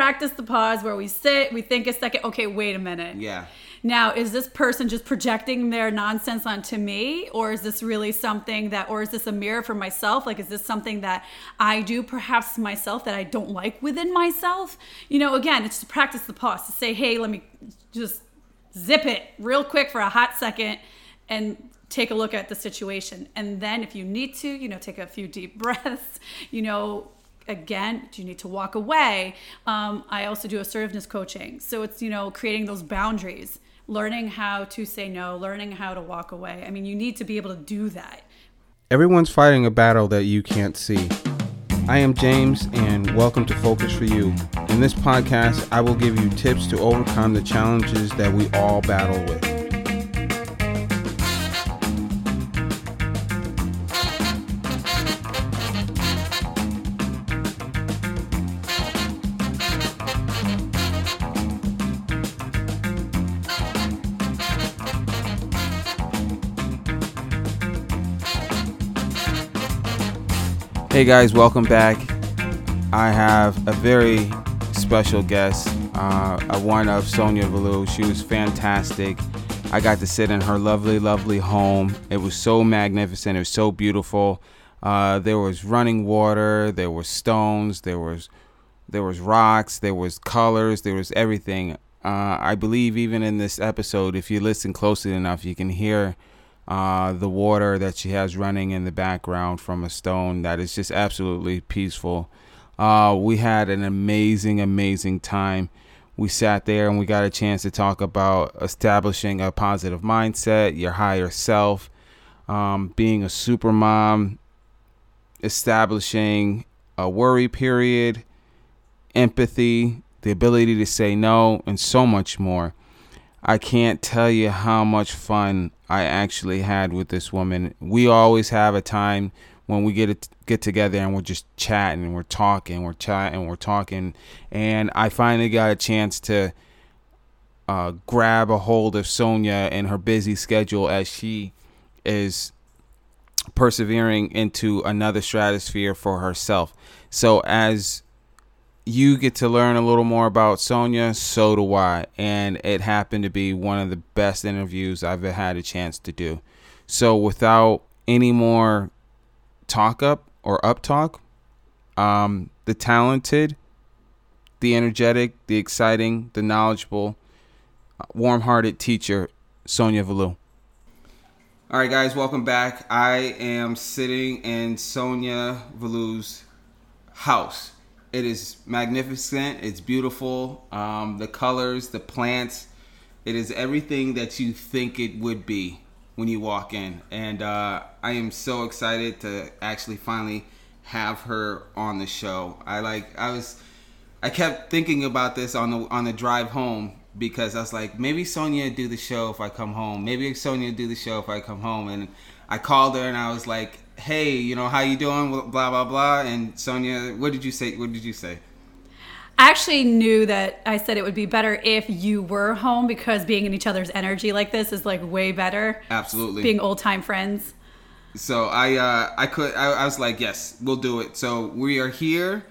practice the pause where we sit, we think a second, okay, wait a minute. Yeah. Now, is this person just projecting their nonsense onto me? Or is this really something that, or is this a mirror for myself? Like, is this something that I do perhaps myself that I don't like within myself? You know, again, it's to practice the pause, to say, hey, let me just zip it real quick for a hot second and take a look at the situation. And then if you need to, you know, take a few deep breaths, you know, again, do you need to walk away? Um, I also do assertiveness coaching. So it's, you know, creating those boundaries, learning how to say no, learning how to walk away. I mean, you need to be able to do that. Everyone's fighting a battle that you can't see. I am James, and welcome to Focus for You. In this podcast, I will give you tips to overcome the challenges that we all battle with. Hey guys, welcome back. I have a very special guest, uh, a one of Sonia Valou. She was fantastic. I got to sit in her lovely, lovely home. It was so magnificent. It was so beautiful. Uh, there was running water. There was stones. There was there was rocks. There was colors. There was everything. Uh, I believe even in this episode, if you listen closely enough, you can hear uh, the water that she has running in the background from a stone that is just absolutely peaceful. Uh, we had an amazing, amazing time. We sat there and we got a chance to talk about establishing a positive mindset, your higher self, um, being a super mom, establishing a worry period, empathy, the ability to say no, and so much more. I can't tell you how much fun I actually had with this woman. We always have a time when we get get together and we're just chatting and we're talking, we're chatting, we're talking, and I finally got a chance to uh, grab a hold of Sonia and her busy schedule as she is persevering into another stratosphere for herself. So as you get to learn a little more about Sonia, so do I. And it happened to be one of the best interviews I've had a chance to do. So without any more talk up or up talk, um, the talented, the energetic, the exciting, the knowledgeable, warm hearted teacher, Sonia Valou. All right, guys, welcome back. I am sitting in Sonia Valou's house it is magnificent. It's beautiful. Um, the colors, the plants. It is everything that you think it would be when you walk in. And uh, I am so excited to actually finally have her on the show. I like. I was. I kept thinking about this on the on the drive home because I was like, maybe Sonia do the show if I come home. Maybe Sonia do the show if I come home. And I called her and I was like, hey, you know, how you doing? Blah blah blah. And Sonia, what did you say? What did you say? I actually knew that I said it would be better if you were home because being in each other's energy like this is like way better. Absolutely. Being old time friends. So I uh I could I, I was like, yes, we'll do it. So we are here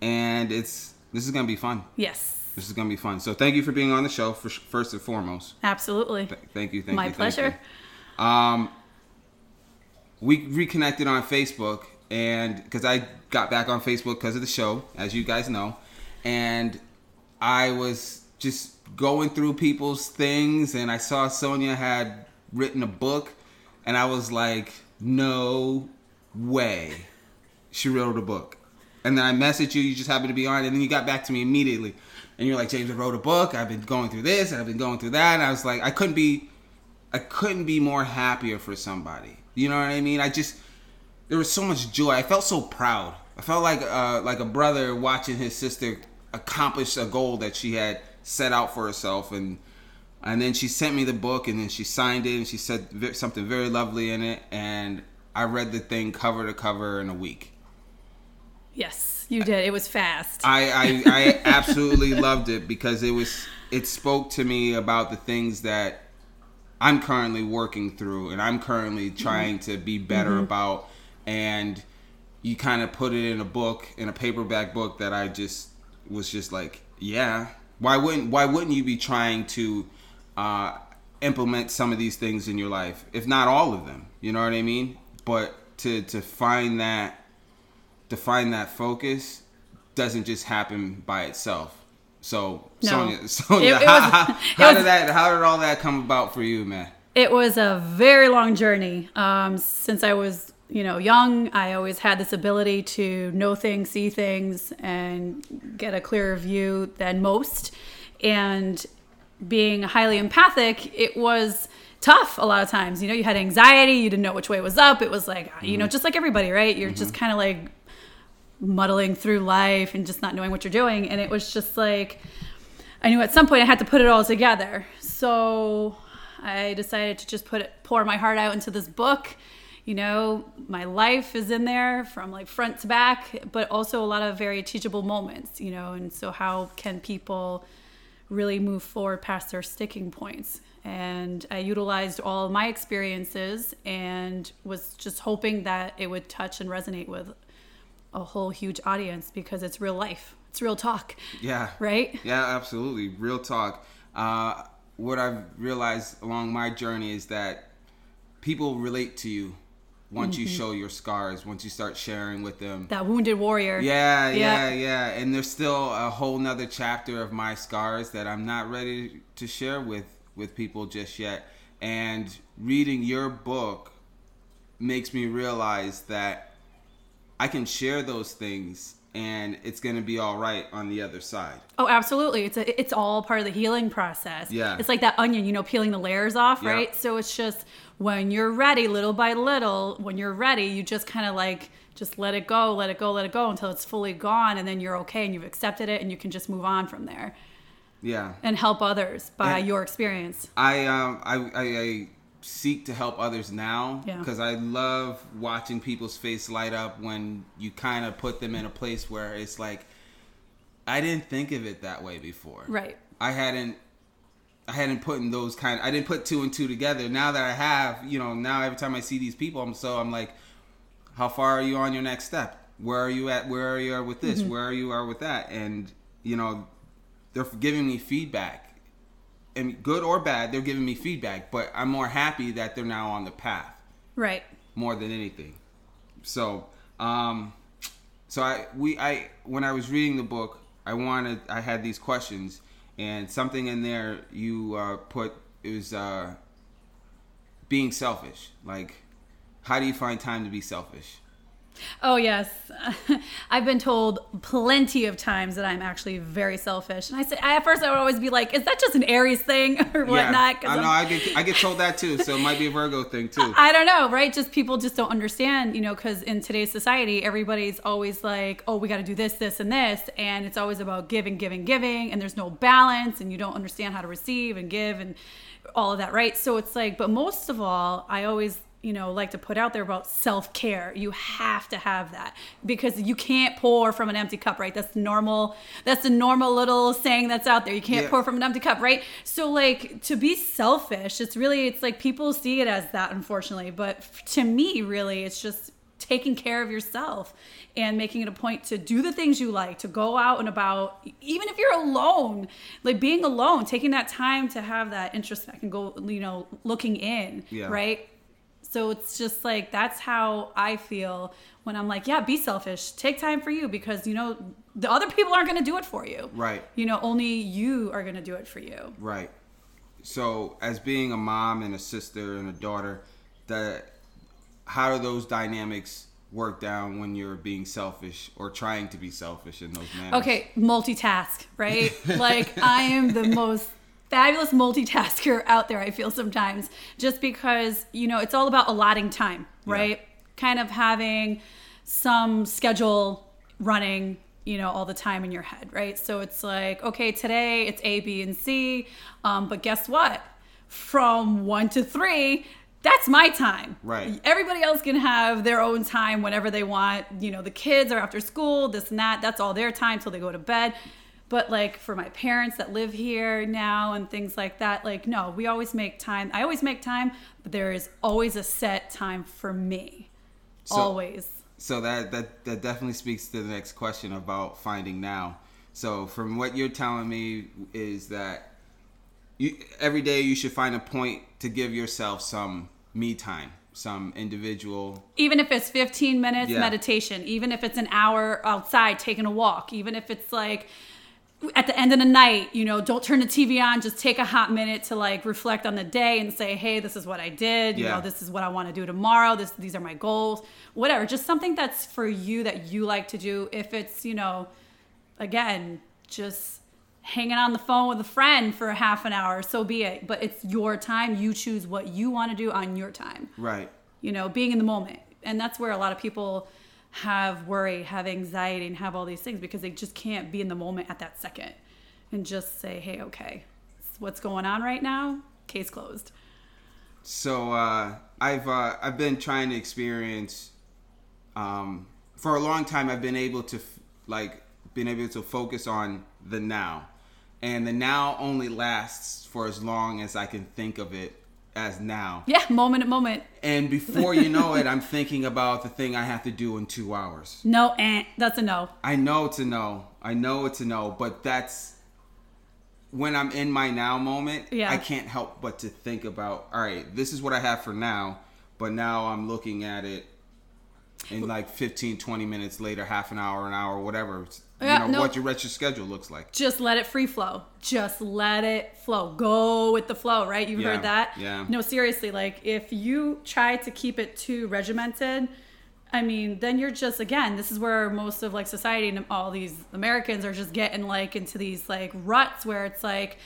and it's this is gonna be fun. Yes. This is gonna be fun. So thank you for being on the show for, first and foremost. Absolutely. Th- thank you. Thank My you. pleasure. You. Um, we reconnected on Facebook, and because I got back on Facebook because of the show, as you guys know, and I was just going through people's things, and I saw Sonia had written a book, and I was like, no way, she wrote a book. And then I messaged you, you just happened to be on, and then you got back to me immediately. And you're like, James, I wrote a book. I've been going through this, and I've been going through that. And I was like, I couldn't be, I couldn't be more happier for somebody. You know what I mean? I just there was so much joy. I felt so proud. I felt like uh, like a brother watching his sister accomplish a goal that she had set out for herself, and and then she sent me the book, and then she signed it, and she said something very lovely in it, and I read the thing cover to cover in a week. Yes, you did. It was fast. I I, I absolutely loved it because it was it spoke to me about the things that I'm currently working through and I'm currently mm-hmm. trying to be better mm-hmm. about and you kind of put it in a book in a paperback book that I just was just like Yeah. Why wouldn't Why wouldn't you be trying to uh, implement some of these things in your life, if not all of them? You know what I mean? But to to find that to find that focus doesn't just happen by itself. So No. Sonia, Sonia, It- it how, was- how, how was- did that? How did all that come about for you, man? It was a very long journey. Um, since I was, you know, young, I always had this ability to know things, see things, and get a clearer view than most. And being highly empathic, it was tough a lot of times. You know, you had anxiety, you didn't know which way was up. It was like, you know, just like everybody, right? You're just kind of like muddling through life and just not knowing what you're doing. And it was just like, I knew at some point I had to put it all together. So I decided to just put it, pour my heart out into this book. You know, my life is in there from like front to back, but also a lot of very teachable moments, you know, and so how can people really move forward past their sticking points? And I utilized all my experiences and was just hoping that it would touch and resonate with a whole huge audience because it's real life. It's real talk, Yeah. right? Yeah, absolutely. Real talk. Uh, what I've realized along my journey is that people relate to you once Mm-hmm. you show your scars, once you start sharing with them. That wounded warrior. Yeah, yeah, Yeah. yeah. And there's still a whole nother chapter of my scars that I'm not ready to share with with people just yet. And reading your book makes me realize that I can share those things and it's going to be all right on the other side. Oh, absolutely. It's a, it's all part of the healing process. Yeah. It's like that onion, you know, peeling the layers off, Yeah. right? So it's just when you're ready, little by little, when you're ready, you just kind of like just let it go, let it go, let it go until it's fully gone and then you're okay and you've accepted it and you can just move on from there Yeah. and help others by Yeah. your experience. I um I, I, I seek to help others now Yeah. because I love watching people's face light up when you kind of put them in a place where it's like I didn't think of it that way before. Right. I hadn't I hadn't put in those kind I didn't put two and two together. Now that I have, you know, now every time I see these people I'm so I'm like how far are you on your next step? Where are you at? Where are you at with this? Mm-hmm. Where are you are with that? And you know, they're giving me feedback and good or bad, they're giving me feedback, but I'm more happy that they're now on the path Right. more than anything. So, um, so I we I when I was reading the book, I wanted I had these questions, and something in there you uh, put it was uh, being selfish. Like, how do you find time to be selfish? Oh, yes. I've been told plenty of times that I'm actually very selfish. And I said, at first, I would always be like, is that just an Aries thing or whatnot? 'Cause I know I get I get told that too, so it might be a Virgo thing too. I don't know, right? Just people just don't understand, you know, because in today's society, everybody's always like, oh, we got to do this, this, and this. And it's always about giving, giving, giving. And there's no balance, and you don't understand how to receive and give and all of that, right? So it's like, but most of all, I always, you know, like to put out there about self care. You have to have that because you can't pour from an empty cup, right? That's normal. That's the normal little saying that's out there. You can't Yeah. pour from an empty cup, right? So like to be selfish, it's really it's like people see it as that unfortunately, but to me really it's just taking care of yourself and making it a point to do the things you like, to go out and about even if you're alone, like being alone, taking that time to have that introspect and go, you know, looking in, Yeah. right? So it's just like that's how I feel when I'm like, yeah, be selfish. Take time for you because you know the other people aren't going to do it for you. Right. You know, only you are going to do it for you. Right. So, as being a mom and a sister and a daughter, that how do those dynamics work down when you're being selfish or trying to be selfish in those manners? Okay, multitask, right? like I am the most fabulous multitasker out there, I feel sometimes, just because, you know, it's all about allotting time, right? Kind of having some schedule running, you know, all the time in your head, right? So it's like, okay, today it's A, B, and C. Um, but guess what? From one to three, that's my time. Right. Everybody else can have their own time whenever they want. You know, the kids are after school, this and that. That's all their time till they go to bed. But like for my parents that live here now and things like that, like no, we always make time. I always make time, but there is always a set time for me. So- always. So that that that definitely speaks to the next question about finding now. So from what you're telling me is that you every day you should find a point to give yourself some me time, some individual. even if it's 15 minutes Yeah. meditation even if it's an hour outside taking a walk even if it's like at the end of the night you know don't turn the tv on just take a hot minute to like reflect on the day and say hey this is what i did you Yeah. know this is what i want to do tomorrow this these are my goals whatever just something that's for you that you like to do if it's you know again just hanging on the phone with a friend for a half an hour so be it but it's your time you choose what you want to do on your time Right. you know, being in the moment. And that's where a lot of people have worry, have anxiety, and have all these things because they just can't be in the moment at that second and just say, hey, okay, what's going on right now? Case closed. So uh, I've uh, I've been trying to experience. Um, for a long time, I've been able to f- like been able to focus on the now, and the now only lasts for as long as I can think of it as now. Yeah, moment at moment. And before you know it, I'm thinking about the thing I have to do in two hours. No, eh, that's a no. I know it's a no. I know it's a no, but that's when I'm in my now moment, Yeah. I can't help but to think about, all right, this is what I have for now, but now I'm looking at it in like 15, 20 minutes later, half an hour, an hour, whatever. Yeah, you know, no. what your retro schedule looks like. Just let it free flow. Just let it flow. Go with the flow, right? You've Yeah, heard that? yeah. No, seriously, like if you try to keep it too regimented, I mean, then you're just again, this is where most of like society and all these Americans are just getting like into these like ruts where it's like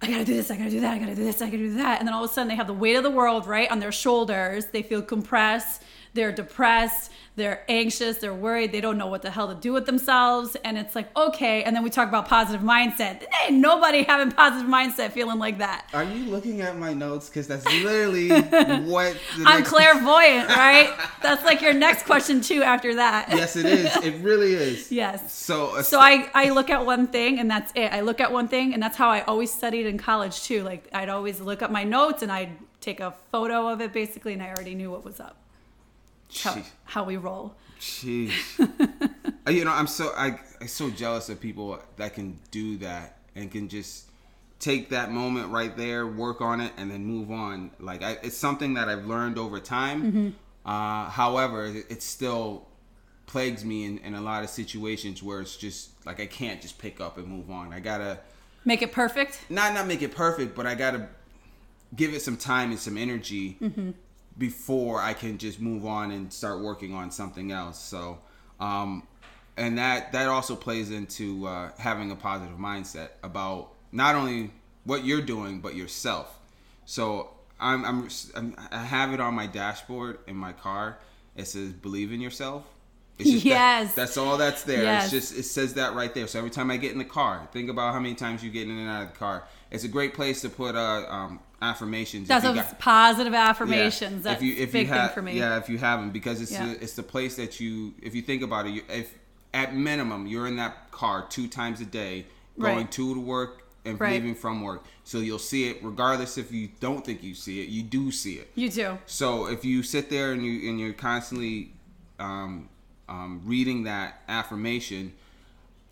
I gotta do this, I gotta do that, I gotta do this, I gotta do that. And then all of a sudden they have the weight of the world right on their shoulders. They feel compressed, they're depressed, they're anxious, they're worried, they don't know what the hell to do with themselves. And it's like, okay. And then we talk about positive mindset. Hey, nobody having positive mindset feeling like that. Are you looking at my notes? Because that's literally what. I'm clairvoyant, right? That's like your next question too after that. Yes, it is. It really is. yes. So, a So I, I look at one thing and that's it. I look at one thing and that's how I always studied in college too. Like I'd always look up my notes and I'd take a photo of it basically and I already knew what was up. How, how we roll. Jeez. You know, I'm so I I'm so jealous of people that can do that and can just take that moment right there, work on it, and then move on. Like I, it's something that I've learned over time. Mm-hmm. Uh, however, it, it still plagues me in, in a lot of situations where it's just like I can't just pick up and move on. I gotta Make it perfect. not not make it perfect, but I gotta give it some time and some energy before I can just move on and start working on something else. So, um, and that that also plays into uh, having a positive mindset about not only what you're doing but yourself. So I'm, I'm, I'm I have it on my dashboard in my car. It says "Believe in yourself." It's just that- Yes. that's all that's there. Yes. It's just it says that right there. So every time I get in the car, think about how many times you get in and out of the car. It's a great place to put uh, um, affirmations. That's got- positive yeah. affirmations. That's if you if big you have thing for me. yeah if you haven't because it's Yeah. the, it's the place that you if you think about it you, if at minimum you're in that car two times a day going Right. to to work and Right. leaving from work so you'll see it regardless if you don't think you see it you do see it You do. so if you sit there and you and you're constantly um, um, reading that affirmation,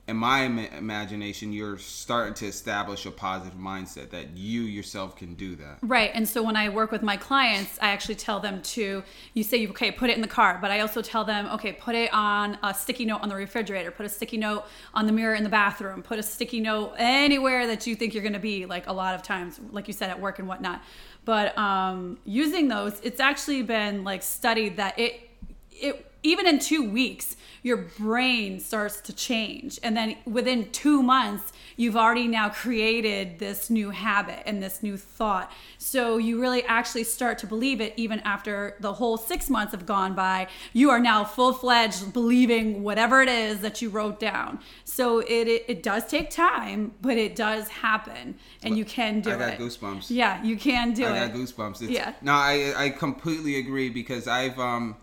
in my Im- imagination, you're starting to establish a positive mindset that you yourself can do that. Right. And so when I work with my clients, I actually tell them to, you say, okay, put it in the car, but I also tell them, okay, put it on a sticky note on the refrigerator, put a sticky note on the mirror in the bathroom, put a sticky note anywhere that you think you're going to be, like a lot of times, like you said, at work and whatnot. But um, using those, it's actually been like studied that it, it, even in two weeks, your brain starts to change. And then within two months, you've already now created this new habit and this new thought. So you really actually start to believe it even after the whole six months have gone by. You are now full fledged believing whatever it is that you wrote down. So it, it, it does take time, but it does happen and you can do it. I got it. goosebumps. Yeah, you can do I it. I got goosebumps. It's, Yeah. No, I I completely agree because I've um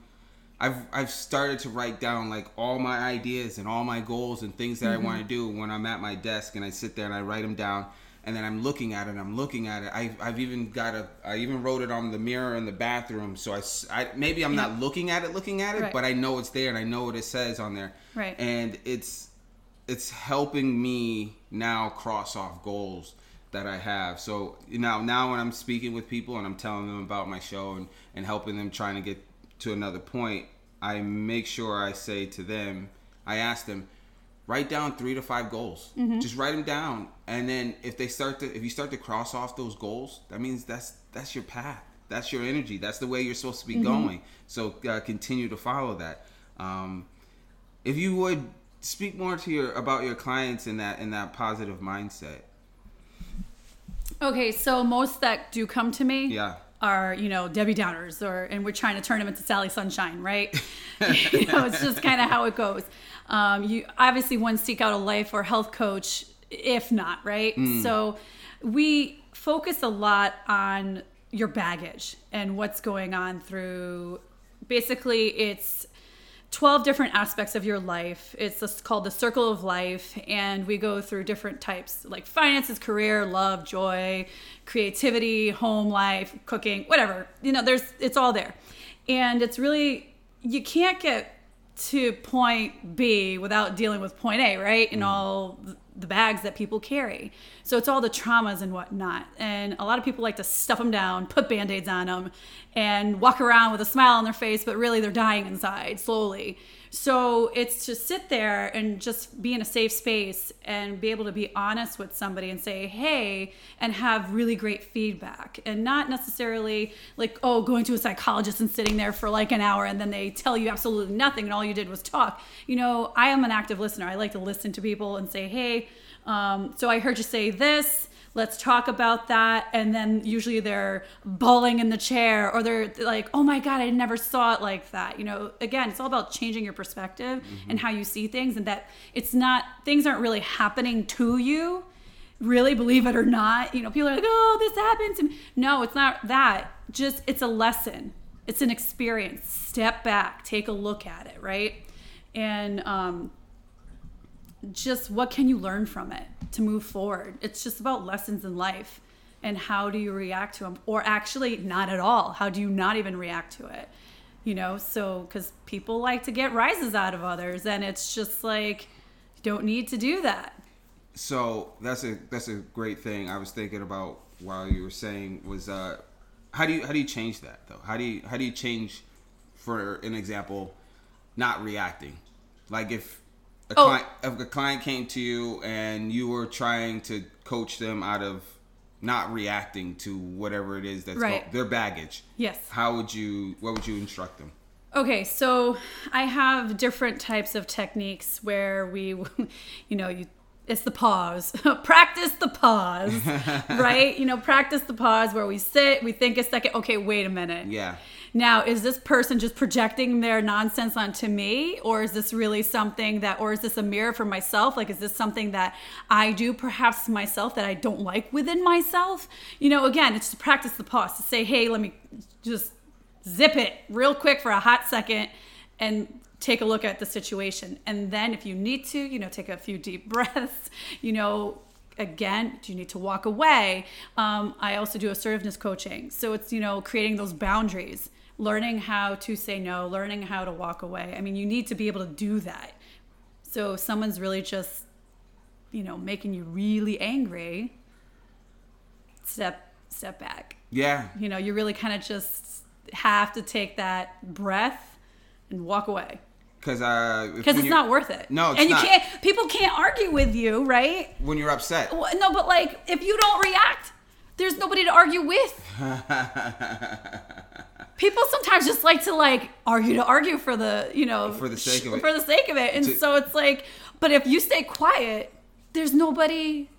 I've I've started to write down like all my ideas and all my goals and things that Mm-hmm. I want to do when I'm at my desk and I sit there and I write them down and then I'm looking at it. I'm looking at it. I I've even got a I even wrote it on the mirror in the bathroom. So I maybe I'm not looking at it, looking at it, Right. but I know it's there and I know what it says on there. Right. And it's it's helping me now cross off goals that I have. So you know now when I'm speaking with people and I'm telling them about my show and, and helping them trying to get to another point, I make sure I say to them, I ask them, write down three to five goals. Just write them down, and then if they start to if you start to cross off those goals, that means that's that's your path. That's your energy. That's the way you're supposed to be going. So uh, continue to follow that. Um, if you would speak more to your about your clients in that in that positive mindset. Okay, so most that do come to me Yeah. Are, you know, Debbie Downers or and we're trying to turn them into Sally Sunshine, right? you know, it's just kind of how it goes. Um, you obviously one seek out a life or health coach, if not, right? So we focus a lot on your baggage and what's going on through basically it's 12 different aspects of your life. It's called the circle of life, and we go through different types like finances, career, love, joy, creativity, home life, cooking, whatever. You know, there's it's all there. And it's really you can't get to point B without dealing with point A, right? And mm-hmm. all the bags that people carry. So it's all the traumas and whatnot. And a lot of people like to stuff them down, put band aids on them, and walk around with a smile on their face, but really they're dying inside slowly. So it's to sit there and just be in a safe space and be able to be honest with somebody and say, hey, and have really great feedback. And not necessarily like, oh, going to a psychologist and sitting there for like an hour and then they tell you absolutely nothing and all you did was talk. You know, I am an active listener. I like to listen to people and say, hey, um, so I heard you say this let's talk about that. And then usually they're bawling in the chair or they're like oh my god i never saw it like that. You know again it's all about changing your perspective and how you see things and that it's not things aren't really happening to you really believe it or not. You know people are like oh this happened to me. No it's not that. Just it's a lesson. It's an experience. Step back. Take a look at it right? And um just what can you learn from it to move forward it's just about lessons in life and how do you react to them or actually not at all how do you not even react to it you know so because people like to get rises out of others and it's just like you don't need to do that So that's a that's a great thing. I was thinking about while you were saying was uh, how do you how do you change that though? How do you how do you change, for an example, not reacting? Like if a Oh. client if a client came to you and you were trying to coach them out of not reacting to whatever it is that's Right. their baggage. Yes. How would you what would you instruct them? Okay, so I have different types of techniques where we, you know, you it's the pause. practice the pause, right? You know, practice the pause where we sit, we think a second, okay, wait a minute. Yeah. Now, is this person just projecting their nonsense onto me or is this really something that or is this a mirror for myself? Like is this something that I do perhaps myself that I don't like within myself? You know, again, it's to practice the pause, to say, "Hey, let me just zip it real quick for a hot second and take a look at the situation. And then if you need to, you know, take a few deep breaths, you know, again, do you need to walk away? Um, I also do assertiveness coaching. So it's, you know, creating those boundaries, learning how to say no, learning how to walk away. I mean, you need to be able to do that. So if someone's really just, you know, making you really angry, step step back Yeah. you know you really kind of just have to take that breath and walk away Because uh, because it's not worth it No, it's and you not. can't people can't argue with you right when you're upset. Well, no but like if you don't react there's nobody to argue with people sometimes just like to like argue to argue for the you know For the sake of it. for the sake of it and To- so it's like but if you stay quiet there's nobody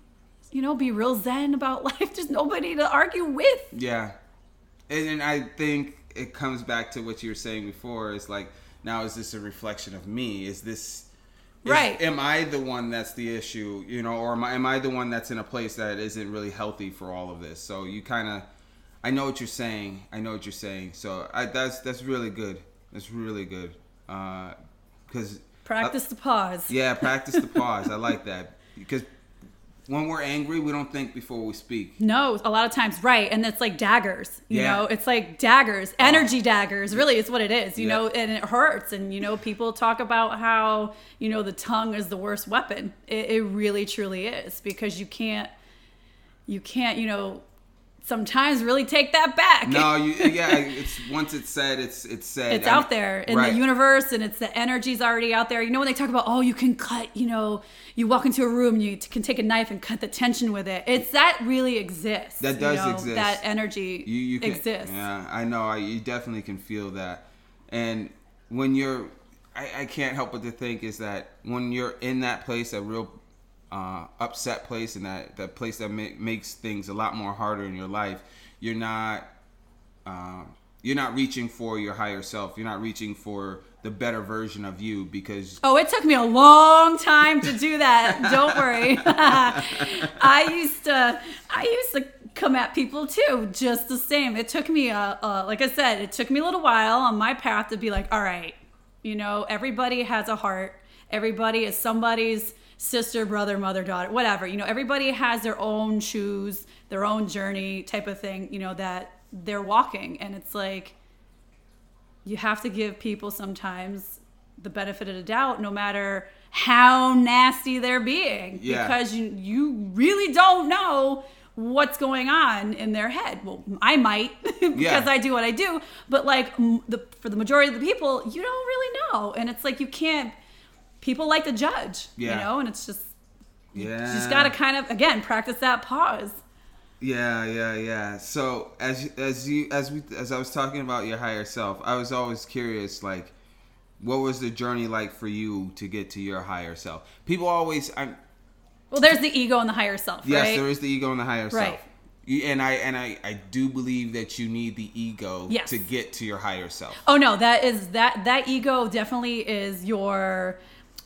you know be real zen about life there's nobody to argue with Yeah, and, and I think it comes back to what you were saying before. Is like, now is this a reflection of me? Is this is- Right. Am I the one that's the issue? You know, or am I, am I the one that's in a place that isn't really healthy for all of this? So you kind of, I know what you're saying. I know what you're saying. So I, that's that's really good. That's really good. Uh, because practice the pause yeah, practice the pause. I like that because when we're angry, we don't think before we speak. No, a lot of times, right. And it's like daggers, you Yeah. know, it's like daggers, oh. energy daggers, really is what it is, you Yeah. know, and it hurts. And, you know, people talk about how, you know, the tongue is the worst weapon. It, it really, truly is because you can't, you can't, you know, sometimes really take that back. No, you yeah. It's once it's said, it's it's said. it's I out mean- there in right. the universe and it's the energy's already out there you know when they talk about oh you can cut you know you walk into a room you can take a knife and cut the tension with it it's that really exists That you does know, exist. that energy you, you can, exists Yeah, I know. I, you definitely can feel that. And when you're, I, I can't help but to think is that when you're in that place, a real uh, upset place, and that that place that ma- makes things a lot more harder in your life, you're not. Um, you're not reaching for your higher self. You're not reaching for the better version of you because Oh, it took me a long time to do that. Don't worry. I used to, I used to come at people too, just the same. It took me a, a, like I said, it took me a little while on my path to be like, all right, you know, everybody has a heart. Everybody is somebody's sister, brother, mother, daughter, whatever. You know, everybody has their own shoes, their own journey type of thing, you know, that they're walking. And it's like, you have to give people sometimes the benefit of the doubt no matter how nasty they're being Yeah. because you you really don't know what's going on in their head well i might because Yeah. i do what i do but like m- the for the majority of the people you don't really know and it's like you can't people like to judge Yeah. you know and it's just yeah, you just gotta kind of again practice that pause Yeah, yeah, yeah. So as as you as we as I was talking about your higher self, I was always curious, like, what was the journey like for you to get to your higher self? People always, I'm well there's the ego and the higher self yes, right there is the ego and the higher Right. self. And I and I I do believe that you need the ego Yes. to get to your higher self. Oh no, that is that that ego definitely is your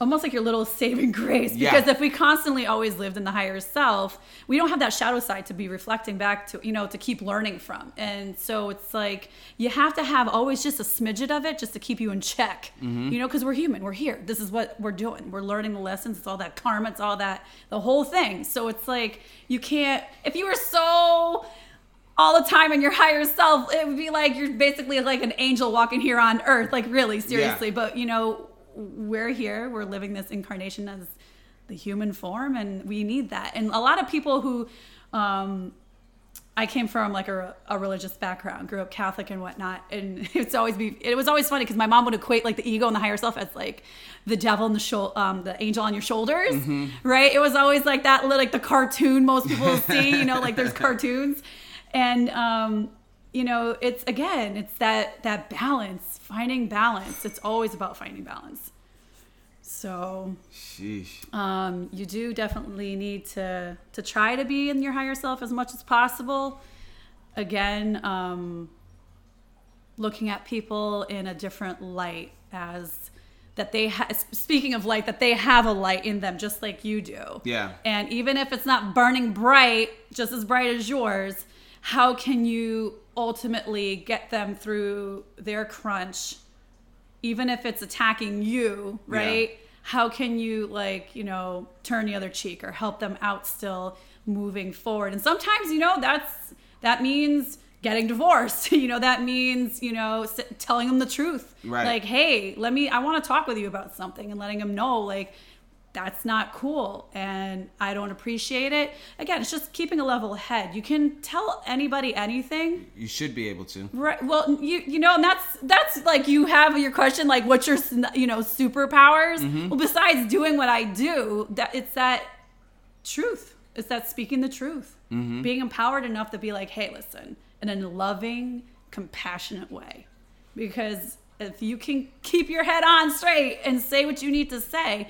almost like your little saving grace Yeah. because if we constantly always lived in the higher self, we don't have that shadow side to be reflecting back to, you know, to keep learning from. And so it's like you have to have always just a smidget of it just to keep you in check. Mm-hmm. You know, cuz we're human. We're here. This is what we're doing. We're learning the lessons. It's all that karma, it's all that the whole thing. So it's like you can't if you were so all the time in your higher self, it would be like you're basically like an angel walking here on earth. Like, really, seriously. But, you know, we're here, we're living this incarnation as the human form, and we need that. And a lot of people who, um, I came from like a, a religious background, grew up Catholic and whatnot, and it's always be it was always funny because my mom would equate like the ego and the higher self as like the devil and the shou- um the angel on your shoulders, right? It was always like that, like the cartoon most people see, you know, like there's cartoons, and um, you know, it's again, it's that that balance, finding balance. It's always about finding balance. So Sheesh. um, you do definitely need to to try to be in your higher self as much as possible again um, looking at people in a different light as that they ha- speaking of light that they have a light in them just like you do Yeah. and even if it's not burning bright just as bright as yours how can you ultimately get them through their crunch even if it's attacking you, right? Yeah. How can you like, you know, turn the other cheek or help them out still moving forward? And sometimes, you know, that's that means getting divorced. you know, that means, you know, s- telling them the truth. Right. Like, "Hey, let me I want to talk with you about something." And letting them know like that's not cool and I don't appreciate it. Again, it's just keeping a level head. You can tell anybody anything, You should be able to. Right. Well, you you know, and that's that's like you have your question like, what's your you know superpowers? Mm-hmm. Well, besides doing what I do, that it's that truth. It's that speaking the truth, mm-hmm. being empowered enough to be like, hey, listen, in a loving, compassionate way, because if you can keep your head on straight and say what you need to say.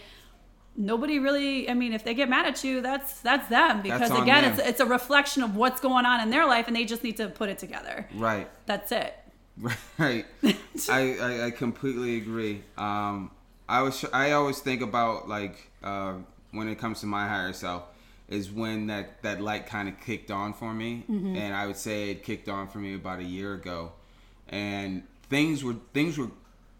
Nobody really. I mean, if they get mad at you, that's that's them. Because on again, them. it's it's a reflection of what's going on in their life, and they just need to put it together. Right. That's it. Right. I, I, I completely agree. Um, I was I always think about like uh, when it comes to my higher self is when that that light kind of kicked on for me, and I would say it kicked on for me about a year ago, and things were things were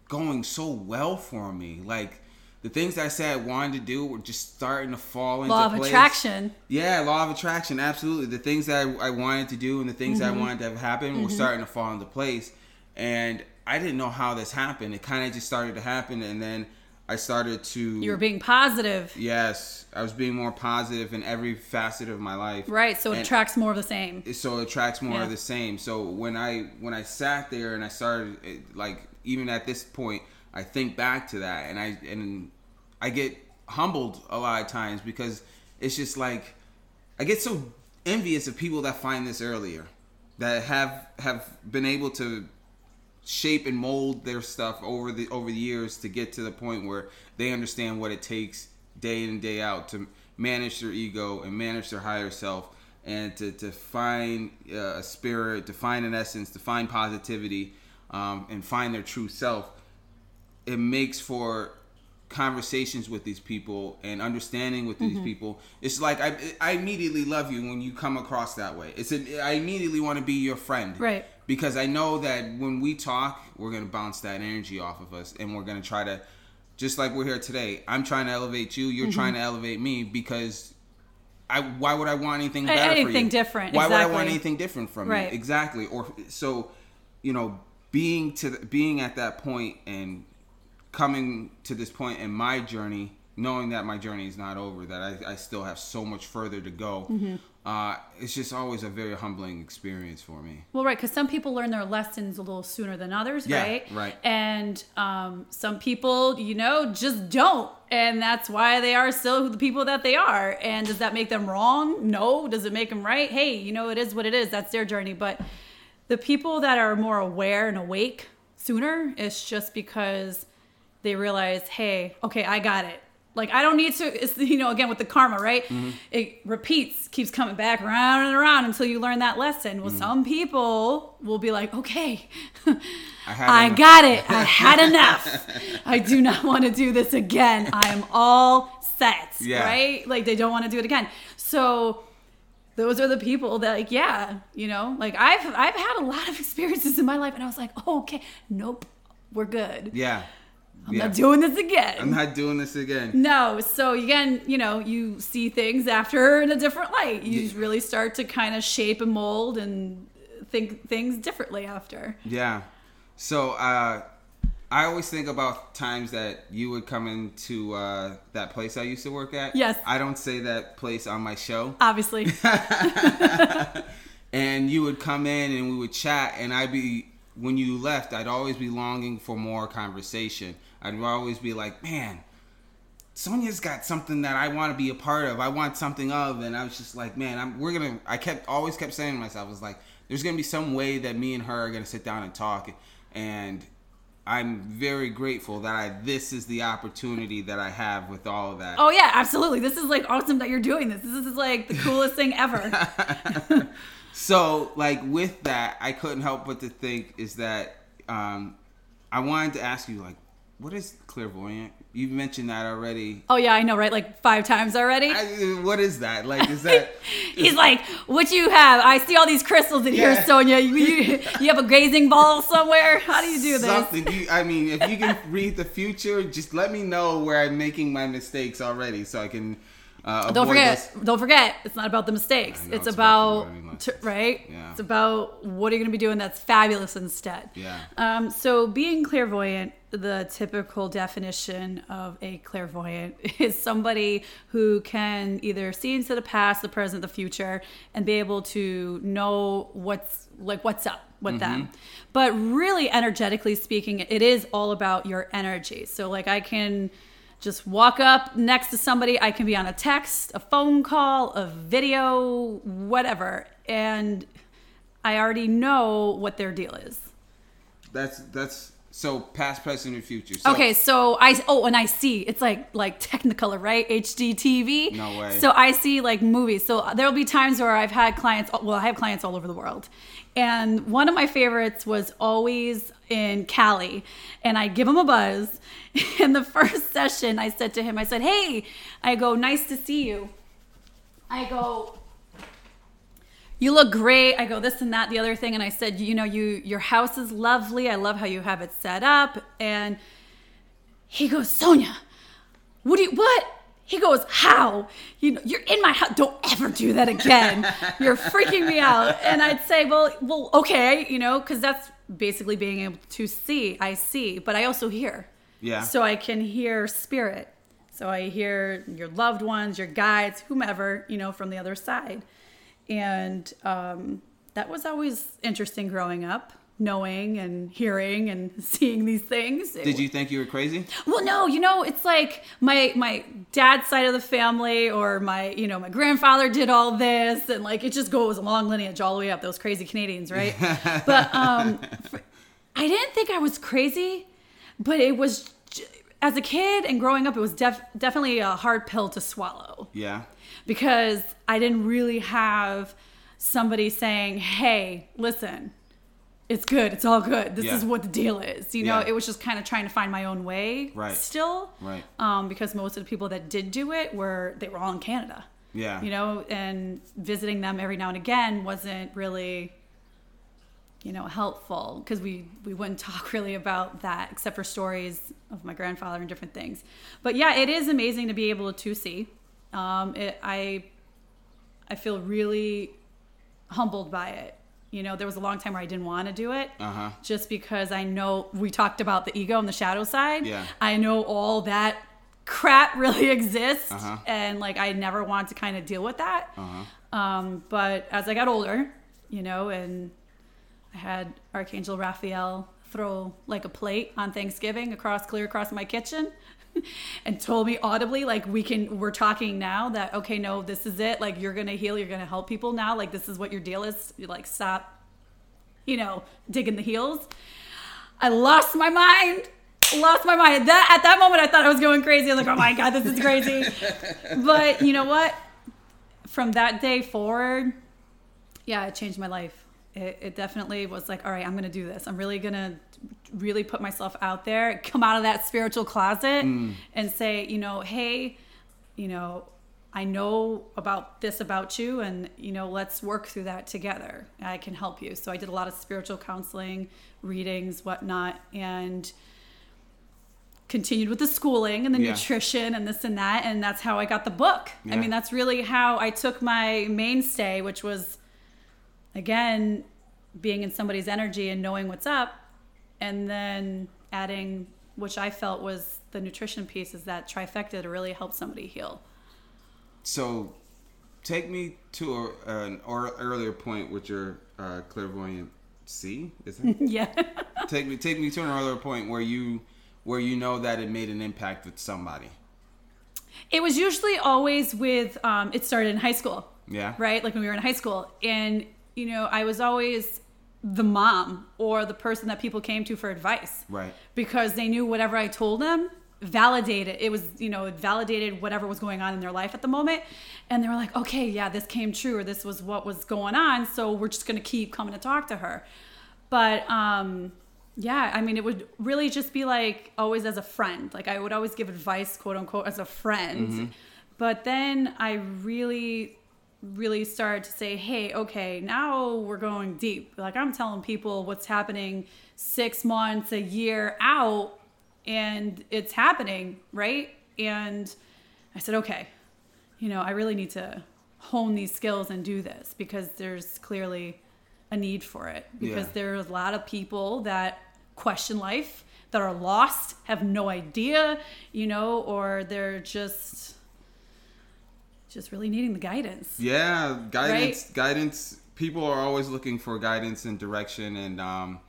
going so well for me. Like the things I said I wanted to do were just starting to fall into Law of place. attraction. Yeah, law of attraction, absolutely. The things that I, I wanted to do and the things Mm-hmm. I wanted to have happen were starting to fall into place. And I didn't know how this happened. It kind of just started to happen, and then I started to. You were being positive. Yes, I was being more positive in every facet of my life. Right. So it And- attracts more of the same. so it attracts more Yeah. of the same. So when I when I sat there and I started like even at this point, I think back to that and I and I get humbled a lot of times because it's just like I get so envious of people that find this earlier, that have have been able to shape and mold their stuff over the over the years to get to the point where they understand what it takes day in and day out to manage their ego and manage their higher self and to, to find uh, a spirit to find an essence to find positivity um, and find their true self it makes for conversations with these people and understanding with Mm-hmm. these people it's like I, I immediately love you when you come across that way it's a, i immediately want to be your friend Right. because I know that when we talk, we're gonna bounce that energy off of us, and we're gonna try to, just like we're here today. I'm trying to elevate you. Mm-hmm. You're trying to elevate me because. I, why would I want anything better for anything you? different, Why would I want anything different from Right. you? Exactly. Or so, you know, being to the, being at that point and coming to this point in my journey, knowing that my journey is not over, that I, I still have so much further to go. Mm-hmm. Uh, it's just always a very humbling experience for me. Well, right, because some people learn their lessons a little sooner than others, Yeah, right? right. And um, some people, you know, just don't, and that's why they are still the people that they are. And does that make them wrong? No. Does it make them right? Hey, you know, it is what it is. That's their journey. But the people that are more aware and awake sooner, it's just because they realize, hey, okay, I got it. Like I don't need to. It's you know again with the karma, right? Mm-hmm. It repeats, keeps coming back around and around until you learn that lesson. Well, mm-hmm. some people will be like, okay, I I got it. I had enough. I do not want to do this again. I am all set. Yeah. Right? Like they don't want to do it again. So those are the people that like, yeah, you know, like I've I've had a lot of experiences in my life and I was like, oh, okay, nope, we're good. Yeah. I'm yeah. not doing this again. I'm not doing this again. No, so again, you know, you see things after in a different light. You really start to kind of shape and mold and think things differently after. Yeah. So uh, I always think about times that you would come into uh, that place I used to work at. Yes. I don't say that place on my show. Obviously. and you would come in and we would chat and I'd be when you left I'd always be longing for more conversation. I'd always be like, "Man, Sonia's got something that I want to be a part of. I want something of." And I was just like, "Man, I'm we're going to I kept always kept saying to myself I was like, there's going to be some way that me and her are going to sit down and talk and I'm very grateful that I this is the opportunity that I have with all of that. Oh yeah, absolutely. This is like awesome that you're doing this. This is like the coolest thing ever. So, like with that, I couldn't help but to think is that um, I wanted to ask you, like, what is clairvoyant? You mentioned that already. Oh yeah, I know, right? Like five times already. I, what is that? Like, is that He's like, "What you have? I see all these crystals in here, Yeah. Sonia. You, you, you have a grazing ball somewhere? How do you do this?" something? You, I mean, if you can read the future, just let me know where I'm making my mistakes already, so I can. Uh, Don't forget, those- don't forget, it's not about the mistakes. Know, it's, it's about about, learning t- right? Yeah. It's about what are you going to be doing that's fabulous instead. Yeah. Um, so being clairvoyant, the typical definition of a clairvoyant is somebody who can either see into the past, the present, the future, and be able to know what's like what's up with them. But really, energetically speaking, it is all about your energy. So like I can just walk up next to somebody. I can be on a text, a phone call, a video, whatever. And I already know what their deal is. That's that's so past, present, and future. So, okay, so I oh, and I see it's like like Technicolor, right? HD TV. No way. So I see like movies. So uh, there'll be times where I've had clients. Well, I have clients all over the world, and one of my favorites was always in Cali, and I give him a buzz. In the first session, I said to him, I said, "Hey, I go, nice to see you." I go, you look great. I go this and that, the other thing, and I said, you know, you your house is lovely. I love how you have it set up. And he goes, Sonia, what do you what? He goes how? You know you're in my house don't ever do that again. You're freaking me out. And i'd say well well okay you know because that's basically being able to see. I see. But i also hear. Yeah. so i can hear spirit. So i hear your loved ones your guides whomever you know from the other side and um, that was always interesting growing up knowing and hearing and seeing these things Did you think you were crazy? well, no, you know, it's like my my dad's side of the family or my, you know, my grandfather did all this and like it just goes a long lineage all the way up those crazy Canadians, right? but um I didn't think I was crazy, but it was as a kid and growing up it was def- definitely a hard pill to swallow Yeah. Because I didn't really have somebody saying, "Hey, listen, it's good. It's all good. This Yeah. is what the deal is." You know, Yeah. it was just kind of trying to find my own way. Right. Still. Right. Um, because most of the people that did do it were they were all in Canada. Yeah. You know, and visiting them every now and again wasn't really you know helpful because we we wouldn't talk really about that except for stories of my grandfather and different things but yeah it is amazing to be able to see um it, i i feel really humbled by it you know there was a long time where i didn't want to do it Uh-huh. just because i know we talked about the ego and the shadow side Yeah. i know all that crap really exists Uh-huh. and like i never wanted to kind of deal with that Uh-huh. um, but as I got older, you know, and I had Archangel Raphael throw like a plate on Thanksgiving across clear across my kitchen and told me audibly like we can we're talking now that okay no this is it. Like you're gonna heal you're gonna help people now. Like this is what your deal is. You like stop you know digging the heels. I lost my mind. Lost my mind. That at that moment i thought i was going crazy. I was like oh my god this is crazy. But you know what? From that day forward, yeah, it changed my life. It, it definitely was like, all right, I'm going to do this. I'm really going to really put myself out there, come out of that spiritual closet mm. and say, you know, hey, you know, I know about this about you and, you know, let's work through that together. I can help you. So I did a lot of spiritual counseling, readings, whatnot. And, continued with the schooling and the Yeah. nutrition and this and that and that's how i got the book i mean that's really how i took my mainstay which was again being in somebody's energy and knowing what's up and then adding which i felt was the nutrition piece is that trifecta to really help somebody heal So, take me to a, an or, earlier point with your uh, clairvoyant C. Is it? yeah take me take me to an earlier point where you where you know that it made an impact with somebody. it was usually always with um, it started in high school Yeah. right? Like when we were in high school. And, you know, I was always the mom or the person that people came to for advice. Right. Because they knew whatever I told them validated it was you know it validated whatever was going on in their life at the moment. And they were like okay yeah this came true or this was what was going on so we're just going to keep coming to talk to her. But um yeah i mean it would really just be like always as a friend. Like i would always give advice quote unquote as a friend. But then i really really started to say hey okay now we're going deep. Like i'm telling people what's happening six months a year out and it's happening right? And i said okay you know i really need to hone these skills and do this because there's clearly a need for it. Because Yeah. there's a lot of people that question life that are lost have no idea you know or they're just just really needing the guidance Yeah, guidance. Guidance. People are always looking for guidance and direction, and um,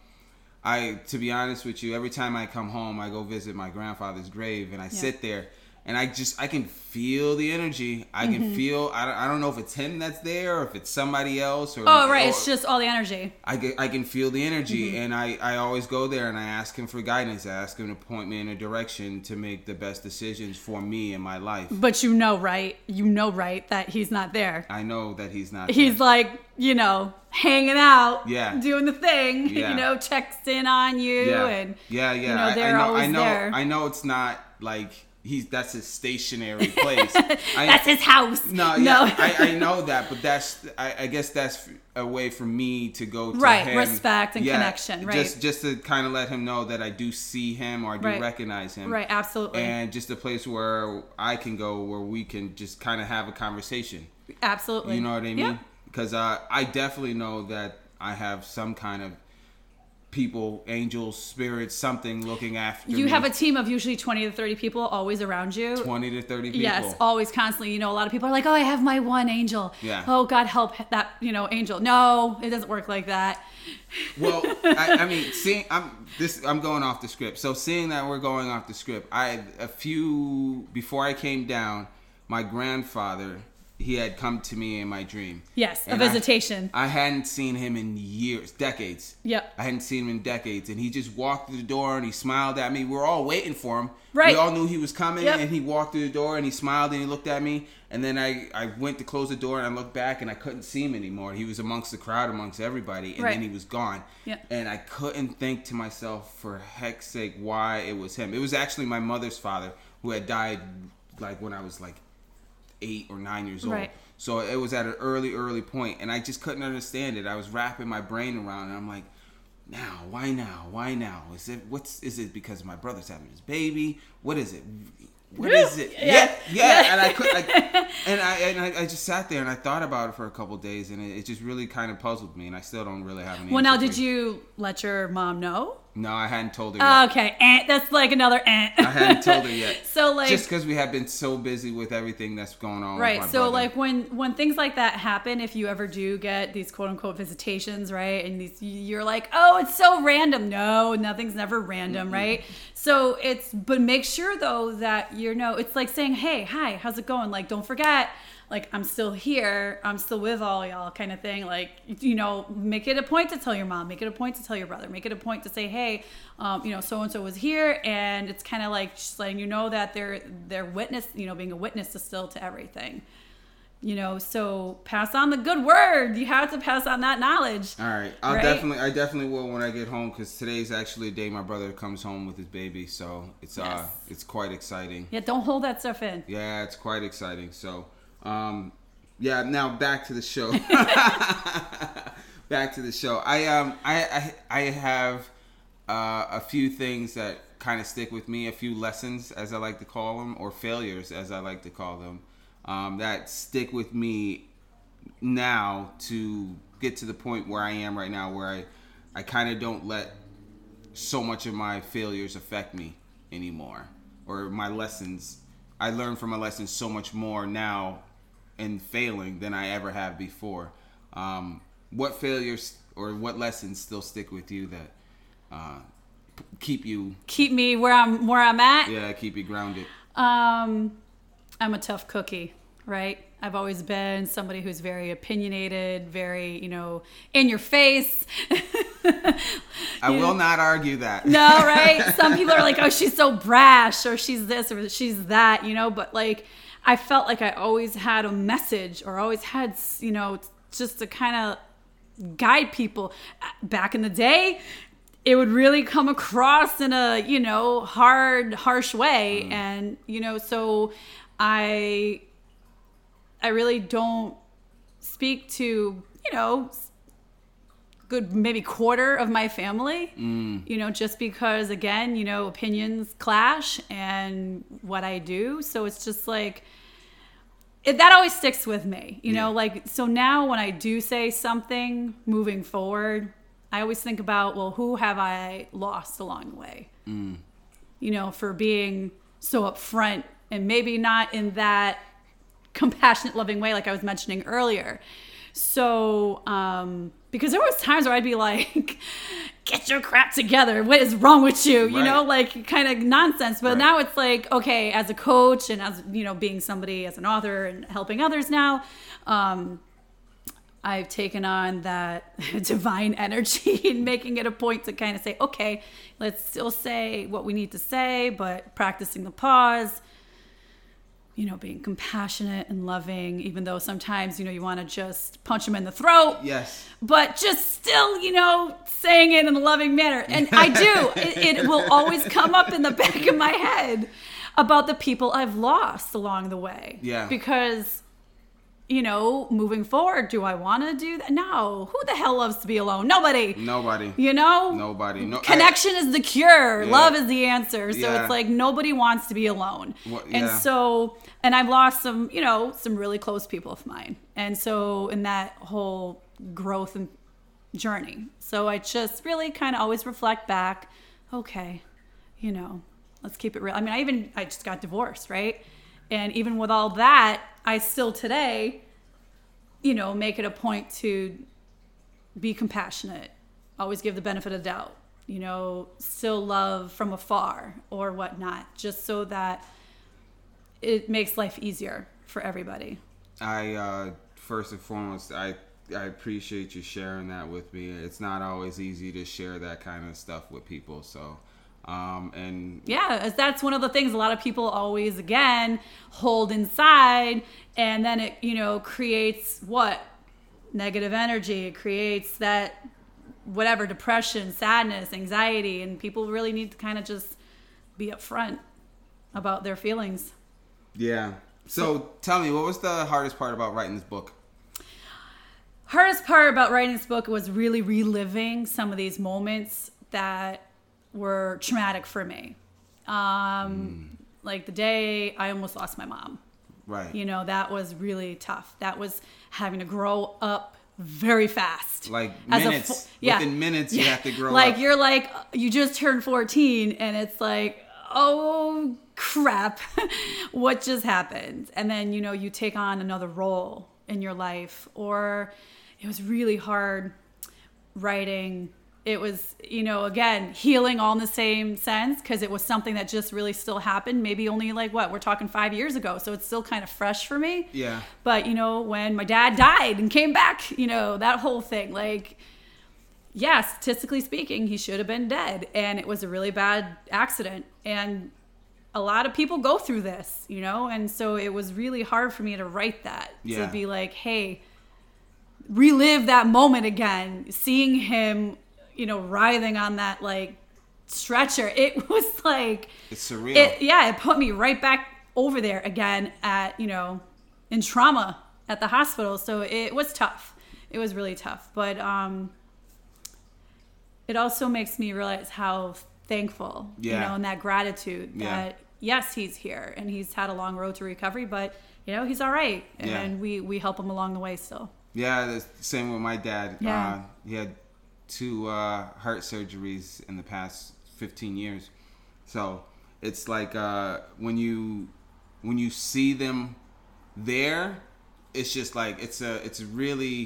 I, to be honest with you, every time I come home, I go visit my grandfather's grave, and I sit there, and I just I can feel the energy. I Mm-hmm. can feel. I don't, I don't know if it's him that's there or if it's somebody else. Or oh right or- it's just all the energy I can, I can feel the energy, Mm-hmm. and I, I always go there and I ask him for guidance. I ask him to point me in a direction to make the best decisions for me in my life. but you know right you know right that he's not there I know that he's not. he's there. like you know hanging out Yeah. doing the thing Yeah. you know checks in on you yeah, and yeah, yeah. you know I- they're I know, always I know, there I know it's not like he's that's his stationary place. I, That's his house. no, yeah, I, I know that, but that's I, I guess that's a way for me to go to Right, him. respect and connection, right. Just just to kind of let him know that I do see him or I do Right. recognize him. right, absolutely. And just a place where I can go where we can just kind of have a conversation. absolutely. You know what I mean? Yeah. Because uh, I definitely know that I have some kind of people, angels, spirits, something looking after You me. have a team of usually 20 to 30 people always around you. 20 to 30 people. Yes, always constantly. You know, a lot of people are like, "Oh, I have my one angel." Yeah. Oh, God help that, you know, angel. No, it doesn't work like that. Well, I, I mean, seeing I'm this I'm going off the script. So seeing that we're going off the script, I a few before I came down, my grandfather he had come to me in my dream. Yes, a And I- visitation. I, hadn't seen him in years, decades. Yep. I hadn't seen him in decades, and he just walked through the door and he smiled at me. We were all waiting for him. Right. We all knew he was coming, Yep. and he walked through the door and he smiled and he looked at me. And then I, I went to close the door and I looked back and I couldn't see him anymore. He was amongst the crowd, amongst everybody, and Right. then he was gone. Yep. And I couldn't think to myself, for heck's sake, why it was him. It was actually my mother's father who had died, like when I was like eight or nine years old. Right. So it was at an early, early point, and I just couldn't understand it. I was wrapping my brain around, it, and I'm like, now, why now? Why now? Is it what's? Is it because my brother's having his baby? What is it? What is it? Yeah. Yeah, yeah. Yeah. And I could, like, and I and I, I just sat there and I thought about it for a couple days, and it, it just really kind of puzzled me, and I still don't really have an Well, now, did you let your mom know? No, I hadn't told her. Yet. Okay, aunt. That's like another aunt. I hadn't told her yet. so, like, just because we have been so busy with everything that's going on. right so brother. like when when things like that happen if you ever do get these quote unquote visitations right and these you're like oh it's so random no nothing's never random right so it's but make sure though that you know it's like saying hey hi how's it going like don't forget like i'm still here i'm still with all y'all kind of thing like you know make it a point to tell your mom make it a point to tell your brother make it a point to say hey um, you know so and so was here and it's kind of like just letting you know that they're they're witness you know being a witness to still to everything you know so pass on the good word you have to pass on that knowledge All right, I'll Right? definitely, I definitely will when I get home because today's actually a day my brother comes home with his baby, so it's uh, it's quite exciting. yeah don't hold that stuff in Yeah, it's quite exciting. So, um, yeah. Now back to the show. back to the show. I um, I I, I have uh, a few things that kind of stick with me, a few lessons, as I like to call them, or failures, as I like to call them, um, that stick with me now to get to the point where I am right now, where I, I kind of don't let so much of my failures affect me anymore, or my lessons. I learn from my lessons so much more now in failing than I ever have before. Um, what failures or what lessons still stick with you that uh, keep you, keep me where i'm where i'm at yeah, keep you grounded? Um, I'm a tough cookie, right? I've always been somebody who's very opinionated, very, you know, in your face. I will not argue that. no, right? Some people are like, oh, she's so brash, or she's this, or she's that, you know, but like, I felt like I always had a message, or always had, you know, just to kind of guide people. Back in the day, it would really come across in a, you know, hard, harsh way. Mm. And, you know, so I I really don't speak to, you know, good maybe quarter of my family. You know, just because again, you know, opinions clash and what I do. So it's just like it, that always sticks with me. You know, like so now when I do say something moving forward, I always think about, well, who have I lost along the way? Mm. You know, for being so upfront and maybe not in that compassionate loving way like i was mentioning earlier so um because there was times where i'd be like get your crap together. What is wrong with you? You know like kind of nonsense. But Right. now it's like okay as a coach and as you know being somebody as an author and helping others now um I've taken on that divine energy and making it a point to kind of say, okay, let's still say what we need to say, but practicing the pause, you know, being compassionate and loving, even though sometimes, you know, you want to just punch them in the throat, Yes. but just still, you know, saying it in a loving manner. And I do. It, it will always come up in the back of my head. about the people I've lost along the way. Yeah. Because, you know, moving forward, do I want to do that? No. Who the hell loves to be alone? Nobody. Nobody. You know? Nobody. No I- Connection is the cure. Yeah. Love is the answer. So Yeah. it's like nobody wants to be alone. What- And so, and I've lost some, you know, some really close people of mine. And so, in that whole growth and journey. So I just really kind of always reflect back, okay, you know, let's keep it real. I mean, I even, I just got divorced, right? And even with all that, I still today, you know, make it a point to be compassionate, always give the benefit of doubt, you know, still love from afar or whatnot, just so that it makes life easier for everybody. I uh, first and foremost, I I appreciate you sharing that with me. It's not always easy to share that kind of stuff with people. So, um, and Yeah, as that's one of the things a lot of people always again hold inside and then it, you know, creates what? Negative energy. It creates that whatever depression, sadness, anxiety and people really need to kind of just be upfront about their feelings. Yeah. So tell me, what was the hardest part about writing this book? hardest part about writing this book was really reliving some of these moments that were traumatic for me. Um, Like the day I almost lost my mom. Right. You know, that was really tough. That was having to grow up very fast. Like As minutes. fo- yeah. Within minutes, you have to grow like up. Like you're like you just turned 14 and it's like oh crap what just happened? And then you know you take on another role in your life or it was really hard writing. It was you know again healing all in the same sense because it was something that just really still happened maybe only like what we're talking five years ago so it's still kind of fresh for me. Yeah. but you know when my dad died and came back you know that whole thing like yeah statistically speaking he should have been dead and it was a really bad accident and a lot of people go through this you know? And so it was really hard for me to write that Yeah. to be like hey relive that moment again. Seeing him you know writhing on that like stretcher it was like It's surreal. it yeah it put me right back over there again at you know in trauma at the hospital. So it was tough. It was really tough. But um it also makes me realize how thankful you know and that gratitude Yeah. that yes he's here and he's had a long road to recovery but you know he's all right and Yeah. we we help him along the way still Yeah, the same with my dad. Yeah. Uh, he had two uh, heart surgeries in the past 15 years. So it's like uh, when you when you see them there, it's just like it's a it's really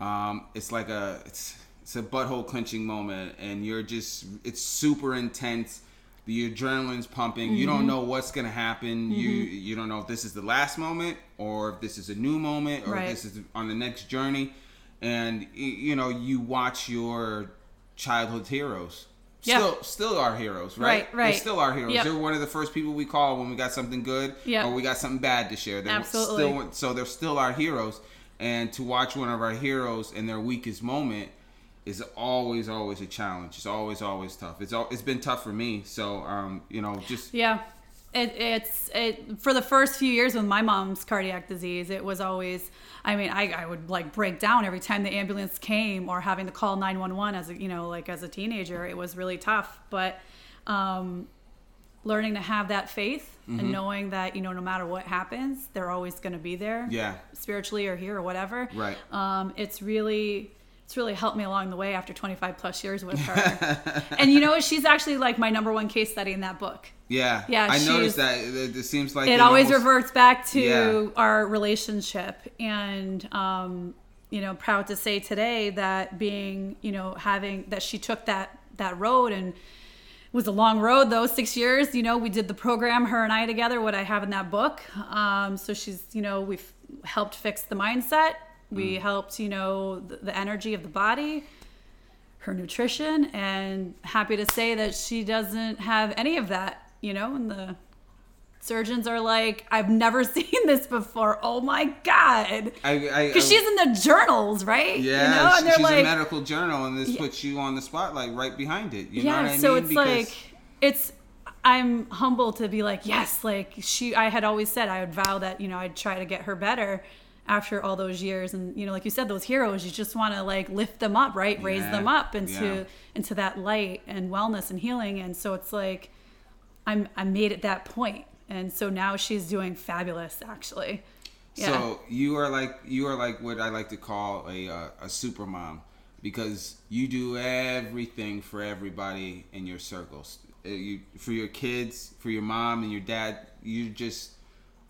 um, it's like a it's it's a butthole clenching moment, and you're just it's super intense. The adrenaline's pumping. You Mm-hmm. don't know what's gonna happen. You you don't know if this is the last moment or if this is a new moment or Right. if this is on the next journey. And you know you watch your childhood heroes. Yeah. Still, still our heroes, right? Right, right. They're still our heroes. Yep. They're one of the first people we call when we got something good Yep. or we got something bad to share. They're Absolutely. Still, so they're still our heroes, and to watch one of our heroes in their weakest moment is always, always a challenge. It's always, always tough. It's al- it's been tough for me. So, um, you know, just Yeah. It, it's it for the first few years with my mom's cardiac disease. It was always, I mean, I, I would like break down every time the ambulance came or having to call nine one one as a you know like as a teenager. It was really tough, but um, learning to have that faith Mm-hmm. and knowing that you know no matter what happens, they're always going to be there. Yeah. spiritually or here or whatever. Right. Um, it's really it's really helped me along the way after 25 plus years with her. and you know what? She's actually like my number one case study in that book. yeah, Yeah, I noticed that. It, it seems like it they always almost- reverts back to Yeah. our relationship and um, you know proud to say today that being you know having that she took that that road and it was a long road though six years you know we did the program her and i together what i have in that book um, so she's you know we've helped fix the mindset we mm. helped you know the, the energy of the body her nutrition and happy to say that she doesn't have any of that you know and the surgeons are like i've never seen this before. Oh my god. I, I, because she's in the journals right? Yeah, you know and they're she's like a medical journal, and this puts you on the spotlight right behind it. You know yeah what I so mean? it's Because- like it's I'm humble to be like, yes, like she, I had always said I would vow that, you know, I'd try to get her better after all those years. And, you know, like you said, those heroes, you just want to like lift them up, right? Raise Yeah. them up into, Yeah. into that light and wellness and healing. And so it's like, I'm, I made it that. And so now she's doing fabulous actually. Yeah. So you are like you are like what I like to call a uh, a super mom because you do everything for everybody in your circles. Uh, You for your kids, for your mom and your dad. You're just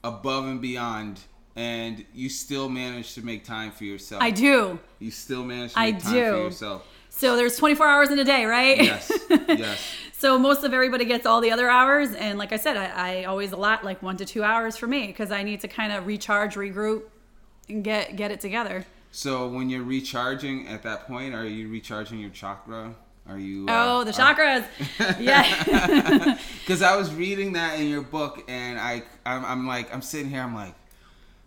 above and beyond, and you still manage to make time for yourself. I do. You still manage to I make time do. for yourself. So there's 24 hours in a day, right? Yes. yes. So most of everybody gets all the other hours, and like I said, I, I always allot like one to two hours for me because I need to kind of recharge, regroup, and get get it together. So when you're recharging at that point, are you recharging your chakra? Are you? uh, Oh, the are- chakras, yeah. Because I was reading that in your book, and I, I'm, I'm like, I'm sitting here, I'm like,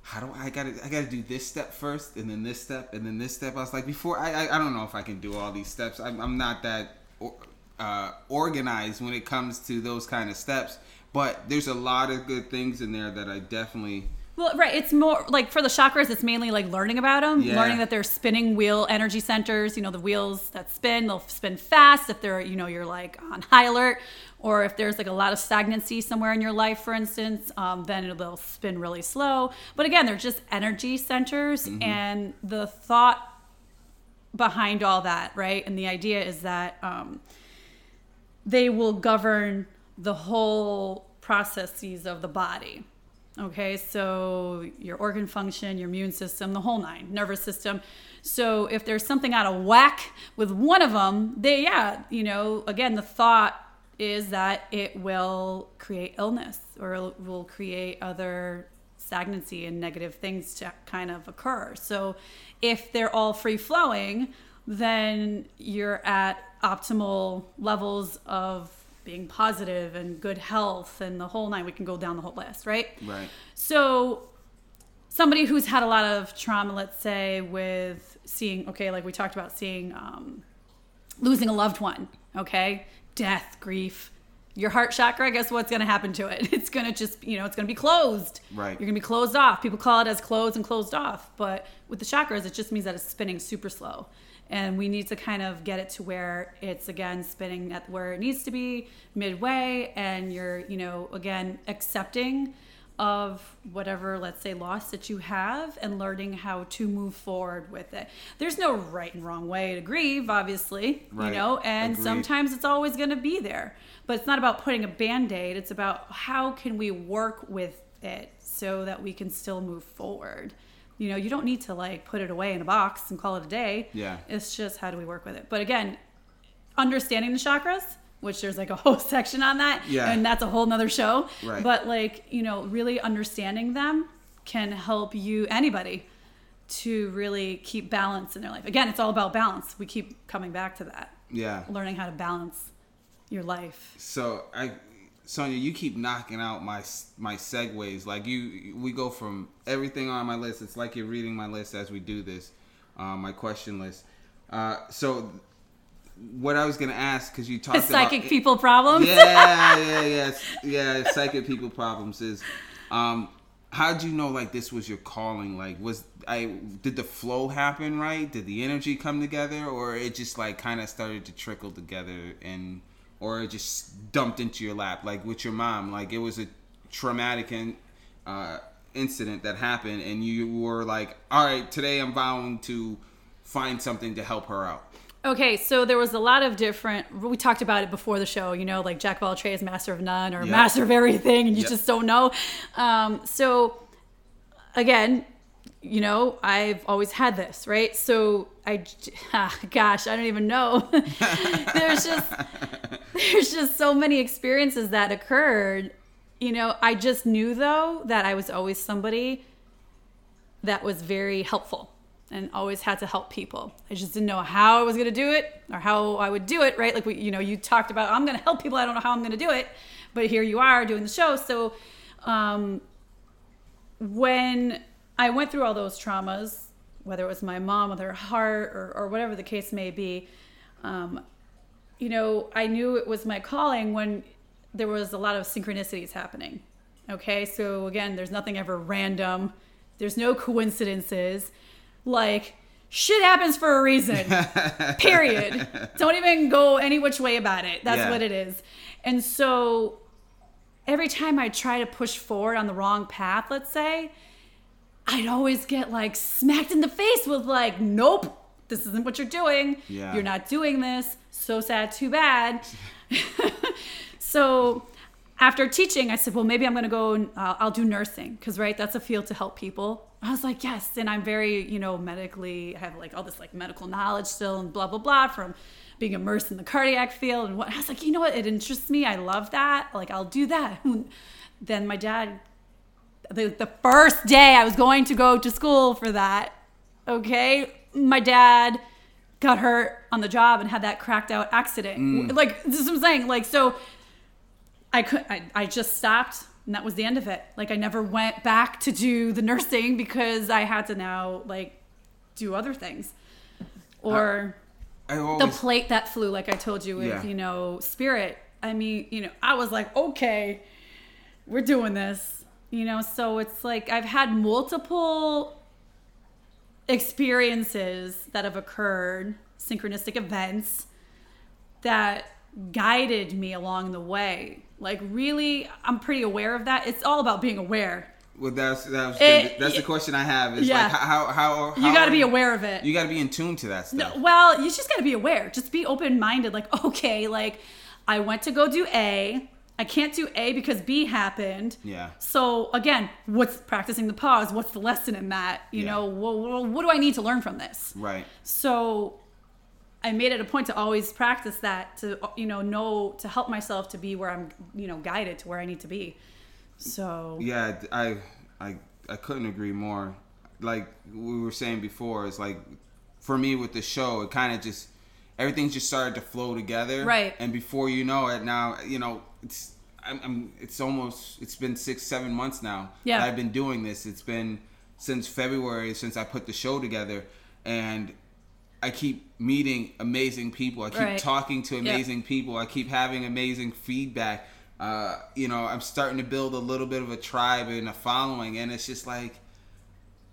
how do I, I gotta, I gotta do this step first, and then this step, and then this step. I was like, before, I, I, I don't know if I can do all these steps. I'm, I'm not that uh, organized when it comes to those kind of steps. But there's a lot of good things in there that I definitely. Well, right. It's more like for the chakras, it's mainly like learning about them, Yeah. learning that they're spinning wheel energy centers. You know, the wheels that spin, they'll spin fast if they're, you know, you're like on high alert, or if there's like a lot of stagnancy somewhere in your life, for instance, um, then they'll spin really slow. But again, they're just energy centers, and the thought behind all that, right? And the idea is that um, they will govern the whole processes of the body. Okay, so your organ function, your immune system, the whole nine, nervous system. So if there's something out of whack with one of them, they, yeah, you know, again, the thought is that it will create illness or will create other stagnancy and negative things to kind of occur. So if they're all free flowing, then you're at optimal levels of being positive and good health and the whole nine. We can go down the whole list, right? Right. So somebody who's had a lot of trauma, let's say, with seeing, okay, like we talked about seeing um, losing a loved one, okay, death, grief. Your heart chakra, I guess what's going to happen to it? It's going to just, you know, it's going to be closed. Right. You're going to be closed off. People call it as closed and closed off. But with the chakras, it just means that it's spinning super slow. And we need to kind of get it to where it's again spinning at where it needs to be midway. And you're, you know, again, accepting of whatever, let's say, loss that you have and learning how to move forward with it. There's no right and wrong way to grieve, obviously, Right. you know, and Agreed. sometimes it's always going to be there. But it's not about putting a band aid, it's about how can we work with it so that we can still move forward. You know, you don't need to like put it away in a box and call it a day. Yeah. It's just how do we work with it. But again, understanding the chakras, which there's like a whole section on that. Yeah. And that's a whole nother show. Right. But like, you know, really understanding them can help you, anybody, to really keep balance in their life. Again, it's all about balance. We keep coming back to that. Yeah. Learning how to balance your life. So I, Sonia, you keep knocking out my my segues. Like you, we go from everything on my list. It's like you're reading my list as we do this, um, my question list. Uh, so, what I was gonna ask because you talked about Psychic about people problems. yeah, yeah, yeah, yeah. Psychic people problems is. Um, how'd you know like this was your calling? Like, was I did the flow happen right? Did the energy come together, or it just like kind of started to trickle together and, or it just dumped into your lap like with your mom? Like it was a traumatic in, uh, incident that happened, and you were like, all right, today I'm vowing to find something to help her out. Okay, so there was a lot of different. We talked about it before the show, you know, like Jack of all trades, master of none, or Yep. master of everything, and you Yep. just don't know. Um, so, again, you know, I've always had this, right? So I, ah, gosh, I don't even know. there's just, there's just so many experiences that occurred. You know, I just knew though that I was always somebody that was very helpful and always had to help people. I just didn't know how I was going to do it or how I would do it, right? Like we, you know, you talked about I'm going to help people, I don't know how I'm going to do it, but here you are doing the show. So um when I went through all those traumas, whether it was my mom with her heart or, or whatever the case may be, um, you know, I knew it was my calling when there was a lot of synchronicities happening. Okay, so again, there's nothing ever random. There's no coincidences. Like shit happens for a reason. Period. Don't even go any which way about it. That's Yeah. what it is. And so every time I try to push forward on the wrong path, let's say, I'd always get like smacked in the face with like, nope, this isn't what you're doing. Yeah. You're not doing this. So sad, too bad. so after teaching, I said, well, maybe I'm going to go and uh, I'll do nursing because, right, that's a field to help people. I was like, yes. And I'm very, you know, medically, I have like all this like medical knowledge still and blah, blah, blah from being immersed in the cardiac field. And what I was like, you know what? It interests me. I love that. Like, I'll do that. then my dad the, the first day I was going to go to school for that, okay, my dad got hurt on the job and had that cracked out accident. Mm. Like this is what I'm saying. Like so, I could I, I just stopped and that was the end of it. Like I never went back to do the nursing because I had to now like do other things. Or I the always plate that flew, like I told you with, Yeah. you know, spirit. I mean, you know, I was like, okay, we're doing this. You know, so it's like I've had multiple experiences that have occurred, synchronistic events that guided me along the way. Like really, I'm pretty aware of that. It's all about being aware. well, that's that's, eh, It- that's the question I have. Is Yeah. like how how, how You got to be aware of it. You got to be in tune to that stuff. No, well, you just got to be aware. Just be open minded. Like, okay, like I went to go do A. I can't do A because B happened. Yeah. So again, what's practicing the pause? What's the lesson in that? You Yeah. know, well, what do I need to learn from this? Right. So I made it a point to always practice that to you know know to help myself to be where I'm you know guided to where I need to be. So Yeah, I I I couldn't agree more. Like we were saying before, it's like for me with the show, it kind of just everything just started to flow together. Right. And before you know it, now you know it's I'm, I'm it's almost it's been six seven months now. Yeah. that I've been doing this. It's been since February since I put the show together, and I keep meeting amazing people. I keep Right. talking to Yep. amazing people. I keep having amazing feedback. Uh, you know, I'm starting to build a little bit of a tribe and a following, and it's just like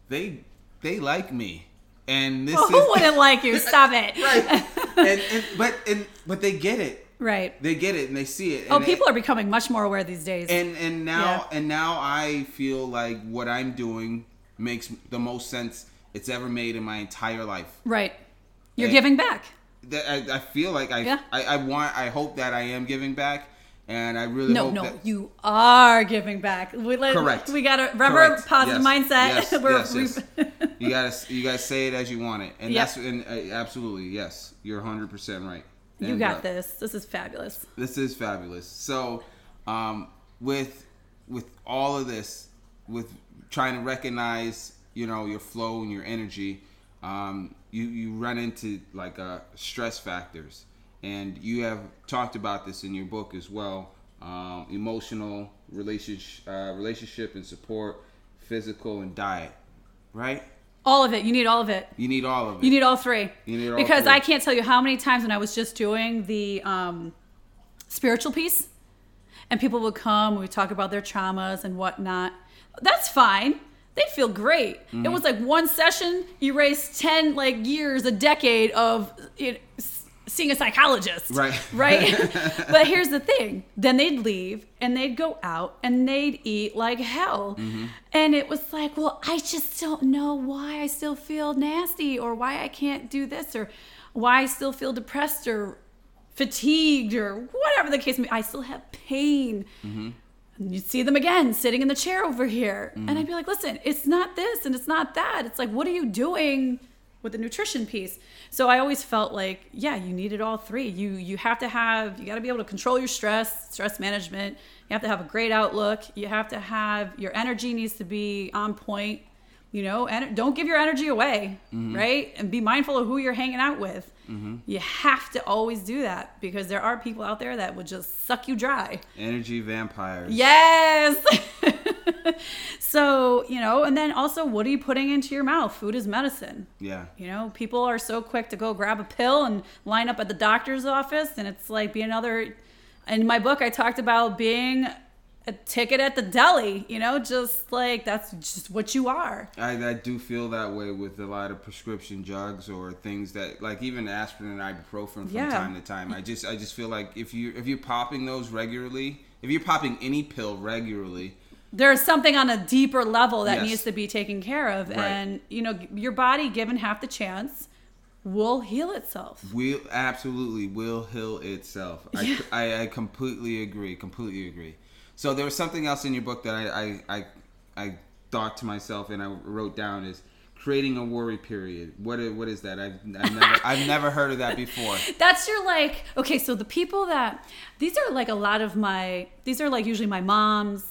they they like me, and this well, is who wouldn't like you? Stop it. right. and, and but and but they get it. Right. They get it and they see it. Oh, people are becoming much more aware these days. and and now Yeah. and now I feel like what I'm doing makes the most sense it's ever made in my entire life. right. You're And- giving back. That I, I feel like I, Yeah. I I want I hope that I am giving back, and I really No, hope no, that you are giving back. We let, Correct. We got to remember Correct. positive Yes. mindset. Yes. We're- yes, yes. you gotta you gotta say it as you want it, and Yep. that's and uh, absolutely yes, you're 100 percent right. you got uh, this. This is fabulous. This is fabulous. So, um, with with all of this, with trying to recognize, you know, your flow and your energy, um, you you run into like uh, stress factors, and you have talked about this in your book as well. Um, emotional relationship, uh, relationship and support, physical and diet, right? All of it. You need all of it. You need all of it. You need all three. You need all because three. I can't tell you how many times when I was just doing the um, spiritual piece, and people would come, we talk about their traumas and whatnot. That's fine. They feel great. Mm-hmm. It was like one session You erased ten like years, a decade of it, seeing a psychologist. Right. Right. but here's the thing. Then they'd leave and they'd go out and they'd eat like hell. Mm-hmm. And it was like, well, I just don't know why I still feel nasty or why I can't do this or why I still feel depressed or fatigued or whatever the case may be. I still have pain. And you'd see them again sitting in the chair over here. And mm. I'd be like, listen, it's not this and it's not that. It's like, what are you doing with the nutrition piece? So I always felt like, yeah, you needed all three. You you have to have, you got to be able to control your stress, stress management. You have to have a great outlook. You have to have, your energy needs to be on point. You know, and don't give your energy away, mm-hmm. right? And be mindful of who you're hanging out with. Mm-hmm. You have to always do that because there are people out there that will just suck you dry. Energy vampires. Yes. so, you know, and then also, what are you putting into your mouth? Food is medicine. Yeah. You know, people are so quick to go grab a pill and line up at the doctor's office, and it's like be another in my book, I talked about being a ticket at the deli, you know, just like that's just what you are. I, I do feel that way with a lot of prescription drugs or things that like even aspirin and ibuprofen from Yeah. time to time. I just I just feel like if you if you're popping those regularly, if you're popping any pill regularly, There's something on a deeper level that Yes. needs to be taken care of. Right. And, you know, your body, given half the chance, will heal itself. will absolutely will heal itself. Yeah. I, I I completely agree. Completely agree. So there was something else in your book that I I I, I thought to myself and I wrote down is creating a worry period. What what is that? I've, I've never I've never heard of that before. That's your like, okay, so the people that, these are like a lot of my, these are like usually my moms,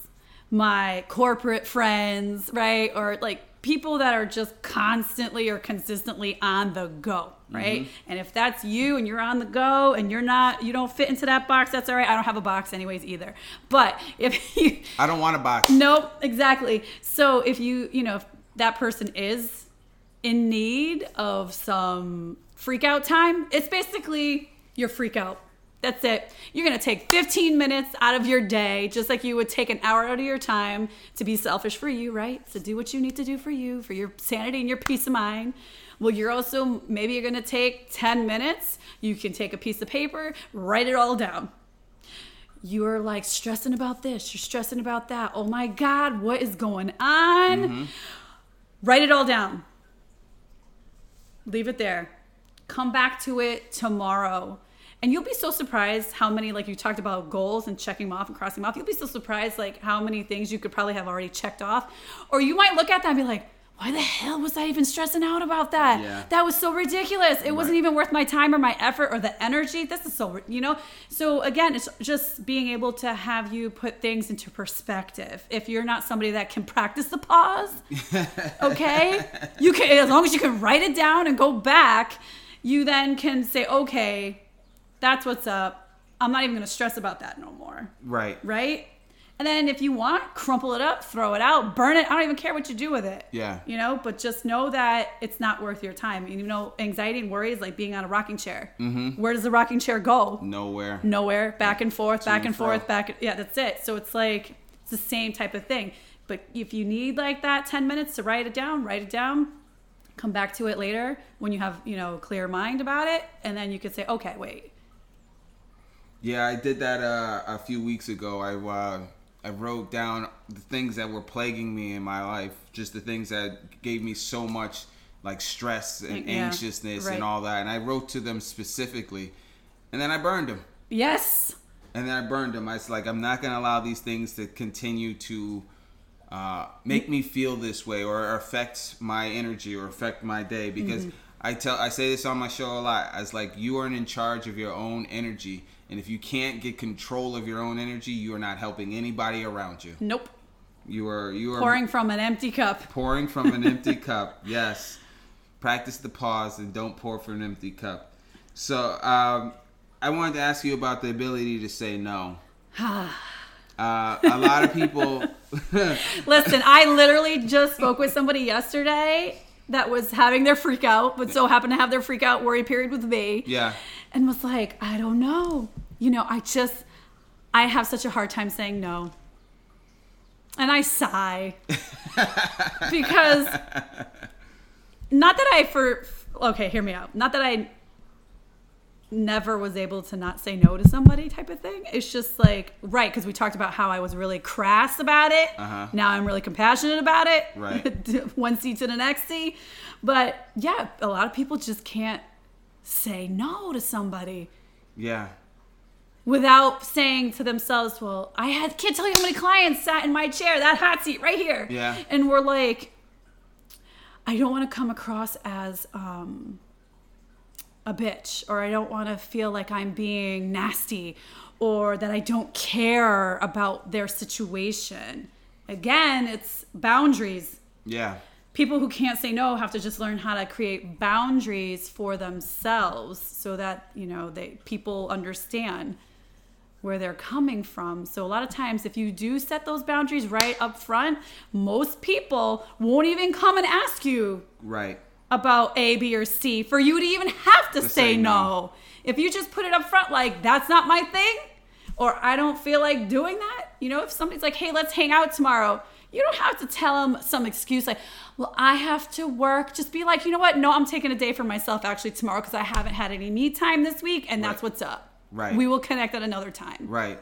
my corporate friends, right? Or like people that are just constantly or consistently on the go, right? Mm-hmm. And if that's you and you're on the go and you're not, you don't fit into that box, that's all right. I don't have a box anyways either. But if you, I don't want a box. Nope, exactly. So if you, you know, if that person is in need of some freak out time, it's basically your freak out. That's it. You're going to take 15 minutes out of your day, just like you would take an hour out of your time to be selfish for you, right? To do what you need to do for you, for your sanity and your peace of mind. Well, you're also, maybe you're going to take 10 minutes. You can take a piece of paper, write it all down you're like stressing about this, you're stressing about that. Oh my God, what is going on? Mm-hmm. Write it all down. Leave it there. Come back to it tomorrow. And you'll be so surprised how many, like you talked about goals and checking them off and crossing them off. You'll be so surprised, like how many things you could probably have already checked off. Or you might look at that and be like, why the hell was I even stressing out about that? Yeah. That was so ridiculous. It wasn't even worth my time or my effort or the energy. This is so, you know? So again, it's just being able to have you put things into perspective. If you're not somebody that can practice the pause, okay? You can as long as you can write it down and go back, you then can say, "Okay, that's what's up. I'm not even going to stress about that no more." Right. Right? And then if you want, crumple it up, throw it out, burn it. I don't even care what you do with it. Yeah. You know, but just know that it's not worth your time. You know, anxiety and worry is like being on a rocking chair. Mm-hmm. Where does the rocking chair go? Nowhere. Nowhere. Back and forth, back and and forth, back. Yeah, that's it. So it's like it's the same type of thing. But if you need like that 10 minutes to write it down, write it down. Come back to it later when you have, you know, clear mind about it. And then you could say, okay, wait. Yeah, I did that uh, a few weeks ago. I uh, I wrote down the things that were plaguing me in my life, just the things that gave me so much like stress and Yeah, anxiousness right. and all that, and I wrote to them specifically, and then I burned them. Yes. And then I burned them. I was like, I'm not gonna allow these things to continue to uh, make me feel this way or affect my energy or affect my day because I tell I say this on my show a lot. I was like, you are in charge of your own energy, and if you can't get control of your own energy, you are not helping anybody around you. Nope. You are you are Pouring from an empty cup. pouring from an empty cup. Yes. Practice the pause and don't pour from an empty cup. So, um, I wanted to ask you about the ability to say no. uh, a lot of people. Listen, I literally just spoke with somebody yesterday that was having their freak out, but so happened to have their freak out worry period with me. yeah. And was like, I don't know. You know, I just, I have such a hard time saying no. And I sigh because not that I for okay, hear me out. Not that I never was able to not say no to somebody type of thing. It's just like right because we talked about how I was really crass about it. Uh-huh. Now I'm really compassionate about it. Right. One C to the next C. But yeah, a lot of people just can't say no to somebody Yeah. without saying to themselves, "Well, I had can't tell you how many clients sat in my chair, that hot seat right here." Yeah. And we're like, I don't want to come across as um, a bitch, or I don't want to feel like I'm being nasty, or that I don't care about their situation. Again, it's boundaries. Yeah. People who can't say no have to just learn how to create boundaries for themselves so that, you know, they people understand where they're coming from. So a lot of times if you do set those boundaries right up front, most people won't even come and ask you Right. About A, B, or C for you to even have to, say, say no. no. If you just put it up front like that's not my thing, or I don't feel like doing that. You know, if somebody's like, hey, let's hang out tomorrow, you don't have to tell them some excuse like, well, I have to work. Just be like, you know what? No, I'm taking a day for myself actually tomorrow because I haven't had any me time this week, and that's what's up. Right. We will connect at another time. Right.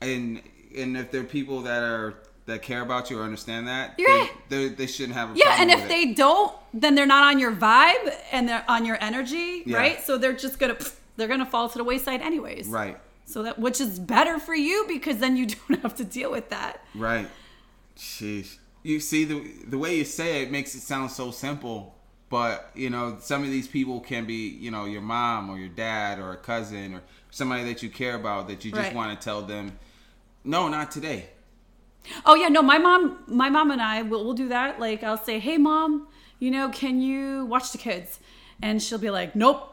And and if there are people that are that care about you or understand that, You're they, right. they, they shouldn't have a Yeah, and if with they don't, then they're not on your vibe and they're on your energy, Yeah. right? So they're just gonna they're gonna fall to the wayside anyways. Right. So that which is better for you because then you don't have to deal with that. Right. Sheesh. You see the the way you say it makes it sound so simple, but you know some of these people can be you know your mom or your dad or a cousin or somebody that you care about that you just Right. want to tell them, no, not today. Oh yeah, no, my mom, my mom and I will we'll do that. Like I'll say, "Hey mom, you know, can you watch the kids?" And she'll be like, "Nope."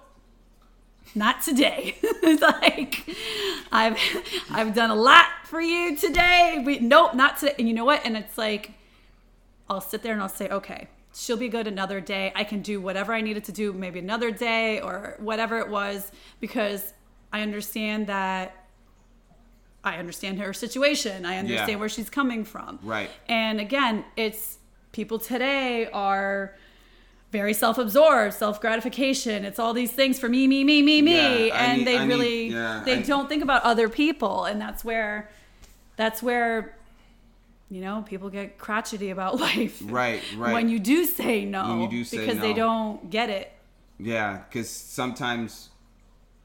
Not today. it's like I've I've done a lot for you today. We nope, not today. And you know what? And it's like I'll sit there and I'll say, "Okay, she'll be good another day. I can do whatever I needed to do maybe another day or whatever it was because I understand that I understand her situation. I understand Yeah. where she's coming from. Right. And again, it's people today are very self-absorbed, self-gratification. It's all these things for me, me, me, me, me, Yeah, and need- they I need- really yeah, they I- don't think about other people, and that's where that's where you know people get crotchety about life. Right, right. When you do say no, do say because they don't get it. Yeah, because sometimes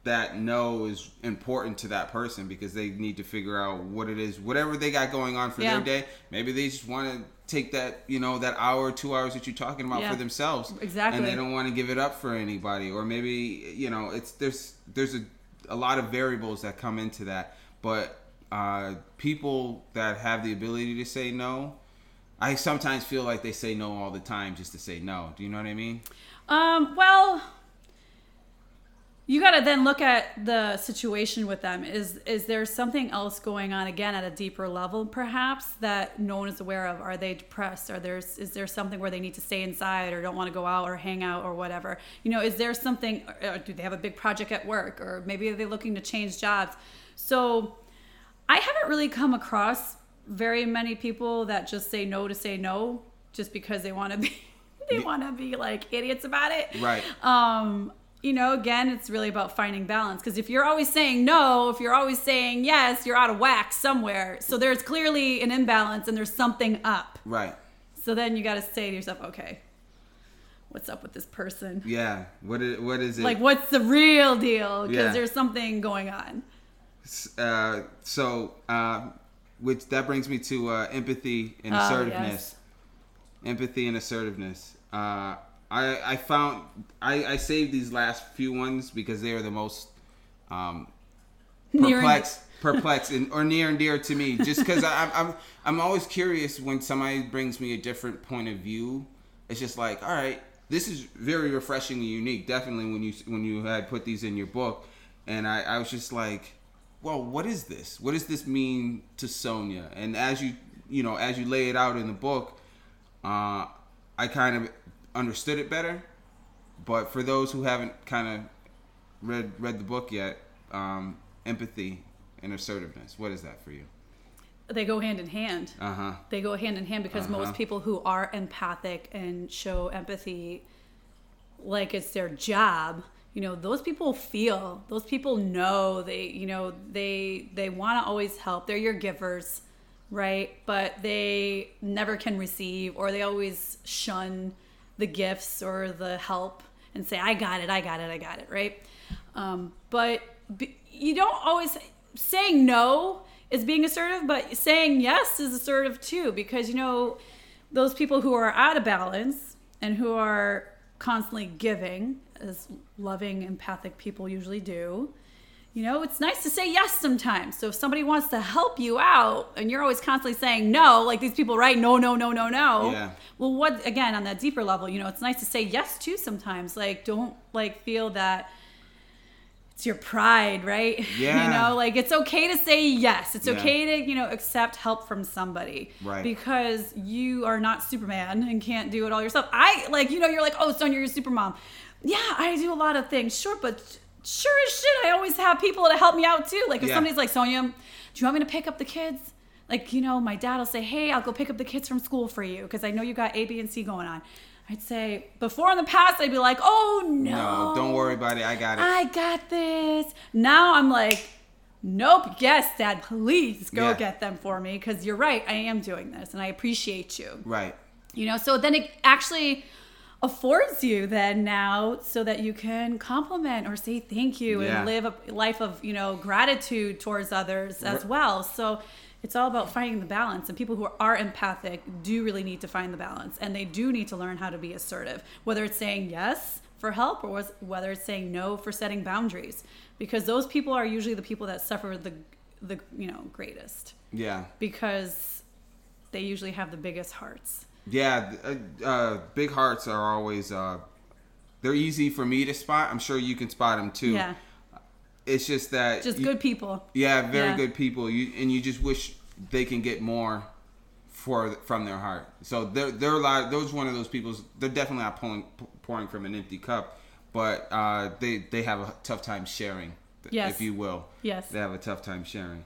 that no is important to that person because they need to figure out what it is, whatever they got going on for Yeah. their day. Maybe they just want to take that, you know, that hour, two hours that you're talking about Yeah. for themselves, Exactly. and they don't want to give it up for anybody. Or maybe you know, it's there's there's a a lot of variables that come into that, but uh, people that have the ability to say no. I sometimes feel like they say no all the time just to say no. Do you know what I mean? Um, well, you got to then look at the situation with them. Is is there something else going on again at a deeper level, perhaps that no one is aware of? Are they depressed? Are there is there something where they need to stay inside or don't want to go out or hang out or whatever? You know, is there something? Or do they have a big project at work, or maybe are they looking to change jobs? So, I haven't really come across very many people that just say no to say no just because they want to be they want to be like idiots about it. Right. Um, you know, again, it's really about finding balance because if you're always saying no, if you're always saying yes, you're out of whack somewhere. So there's clearly an imbalance and there's something up. Right. So then you got to say to yourself, okay, what's up with this person? Yeah. What is, what is it? Like, what's the real deal? Because Yeah. there's something going on. uh, so, uh, which that brings me to uh, empathy and Oh, assertiveness. yes. Empathy and assertiveness. Uh, I I found I, I saved these last few ones because they are the most um, perplexed, perplexed, and or near and dear to me. Just because I'm I'm I'm always curious when somebody brings me a different point of view. It's just like, all right, this is very refreshing and unique. Definitely when you when you had put these in your book, and I, I was just like, well, what is this? What does this mean to Sonia? And as you you know as you lay it out in the book, uh, I kind of understood it better. But for those who haven't kind of read read the book yet, um, empathy and assertiveness. What is that for you? They go hand in hand. Uh huh. They go hand in hand because Uh-huh. most people who are empathic and show empathy like it's their job, you know, those people feel. Those people know they, you know, they they want to always help. They're your givers, right? But they never can receive or they always shun the gifts or the help and say I got it, I got it, I got it, right? Um, but b- you don't always saying no is being assertive, but saying yes is assertive too, because you know those people who are out of balance and who are constantly giving, as loving, empathic people usually do. You know, it's nice to say yes sometimes. So if somebody wants to help you out and you're always constantly saying no, like these people, right? No, no, no, no, no. Yeah. Well, what again on that deeper level, you know, it's nice to say yes too sometimes. Like don't like feel that it's your pride, right? Yeah. you know, like it's okay to say yes. It's Yeah. okay to, you know, accept help from somebody. Right. Because you are not Superman and can't do it all yourself. I like, you know, you're like, oh, Sonia, you're a super mom. Yeah, I do a lot of things. Sure, but sure as shit, I always have people to help me out too. Like if Yeah. somebody's like, Sonia, do you want me to pick up the kids? Like, you know, my dad will say, hey, I'll go pick up the kids from school for you because I know you got A, B, and C going on. I'd say, before in the past, I'd be like, oh no. No, don't worry about it. I got it. I got this. Now I'm like, nope, yes, dad, please go Yeah. get them for me because you're right. I am doing this and I appreciate you right. you know so then it actually affords you then now so that you can compliment or say thank you Yeah. and live a life of you know gratitude towards others as well so it's all about finding the balance and people who are empathic do really need to find the balance and they do need to learn how to be assertive whether it's saying yes for help or whether it's saying no for setting boundaries because those people are usually the people that suffer the the you know greatest Yeah. because they usually have the biggest hearts Yeah, uh, uh, big hearts are always uh, they're easy for me to spot. I'm sure you can spot them too. yeah It's just that just you- good people Yeah, very Yeah. good people. You and you just wish they can get more for from their heart. So they're they're a lot. Those one of those people. They're definitely not pulling pouring from an empty cup, but uh, they they have a tough time sharing, Yes. if you will. Yes. they have a tough time sharing.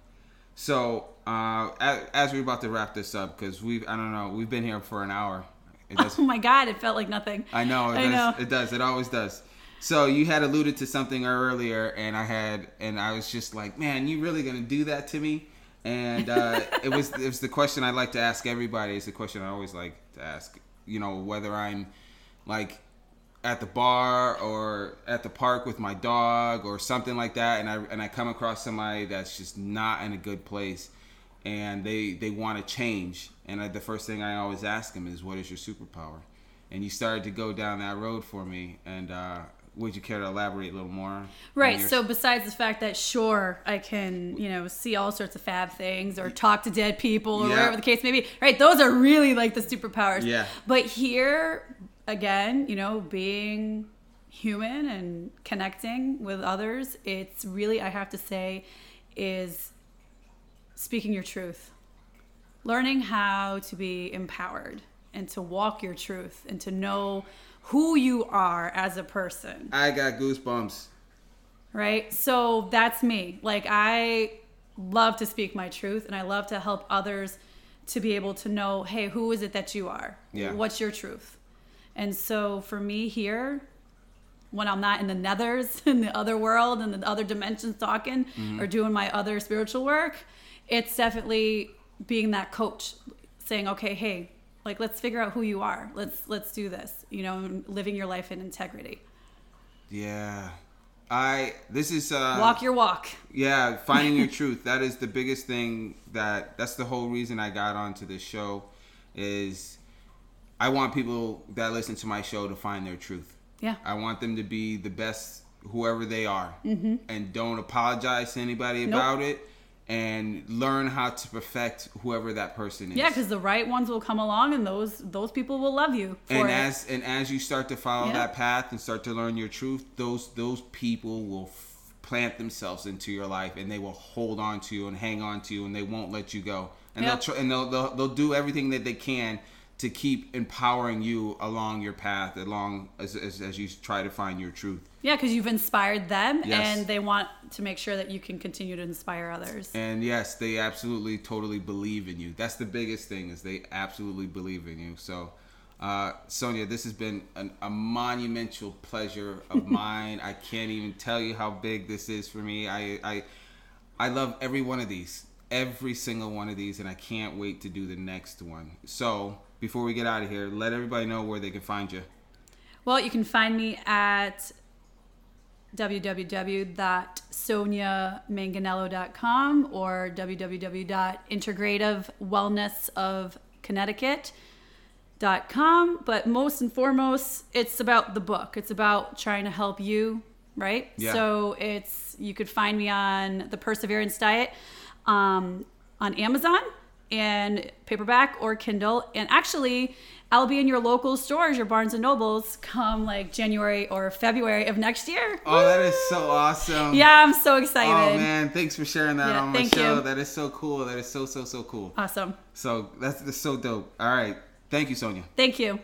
So uh, as, as we're about to wrap this up, because we've—I don't know we've been here for an hour. It does, Oh my God, it felt like nothing. I know. It I does, know. It does. It always does. So you had alluded to something earlier, and I had, and I was just like, "Man, you really gonna do that to me?" And uh, it was it was the question I like to ask everybody. It's the question I always like to ask. You know, whether I'm like at the bar or at the park with my dog or something like that, and I and I come across somebody that's just not in a good place, and they they want to change, and I, the first thing I always ask them is, "What is your superpower?" And you started to go down that road for me, and uh, would you care to elaborate a little more? Right. So besides the fact that sure I can, you know, see all sorts of fab things or talk to dead people or Yeah. whatever the case may be. Right. Those are really like the superpowers. Yeah. But here again, you know, being human and connecting with others, it's really I have to say is speaking your truth. Learning how to be empowered and to walk your truth and to know who you are as a person I got goosebumps. right? So that's me. Like I love to speak my truth and I love to help others to be able to know, hey, who is it that you are? Yeah. What's your truth? And so for me here, when I'm not in the nethers, in the other world, in the other dimensions talking mm-hmm. or doing my other spiritual work, it's definitely being that coach saying, okay, hey, like let's figure out who you are. Let's let's do this. You know, living your life in integrity. Yeah, I. This is uh, Walk your walk. Yeah, finding your truth. That is the biggest thing that that's the whole reason I got onto this show is I want people that listen to my show to find their truth. Yeah. I want them to be the best whoever they are. Mm-hmm. And don't apologize to anybody Nope. about it and learn how to perfect whoever that person is. Yeah, because the right ones will come along, and those those people will love you for and it. as and as you start to follow Yeah. that path and start to learn your truth those those people will f- plant themselves into your life and they will hold on to you and hang on to you and they won't let you go and Yep. they'll try, and they'll, they'll they'll do everything that they can to keep empowering you along your path along as, as, as you try to find your truth. Yeah, because you've inspired them, Yes. and they want to make sure that you can continue to inspire others. and yes they absolutely totally believe in you. That's the biggest thing is they absolutely believe in you. So uh, sonia this has been an, a monumental pleasure of mine. I can't even tell you how big this is for me. I, I i love every one of these every single one of these and i can't wait to do the next one. So before we get out of here let everybody know where they can find you Well, you can find me at www.soniamanganello.com or www.integrativewellnessofconnecticut.com. But most and foremost, it's about the book. It's about trying to help you, right? Yeah. So it's you could find me on the Perseverance Diet um, on Amazon and paperback or Kindle. And actually, I'll be in your local stores, your Barnes and Nobles, come like January or February of next year. oh that is so awesome Yeah, I'm so excited. Oh man, thanks for sharing that Yeah, on my show. you. That is so cool. That is so so so cool. Awesome. So that's, that's so dope. All right. Thank you, Sonia. Thank you.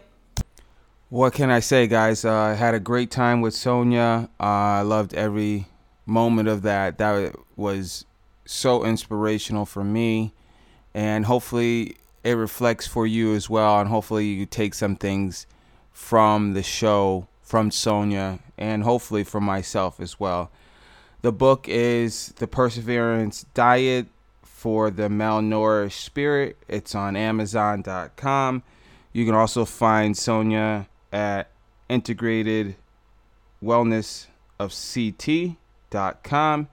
What can I say, guys? Uh, I had a great time with Sonia. Uh, I loved every moment of that. That was so inspirational for me. And hopefully it reflects for you as well. And hopefully you take some things from the show, from Sonia, and hopefully from myself as well. The book is The Perseverance Diet for the Malnourished Spirit. It's on Amazon.com. You can also find Sonia at Integrated Wellness of CT.com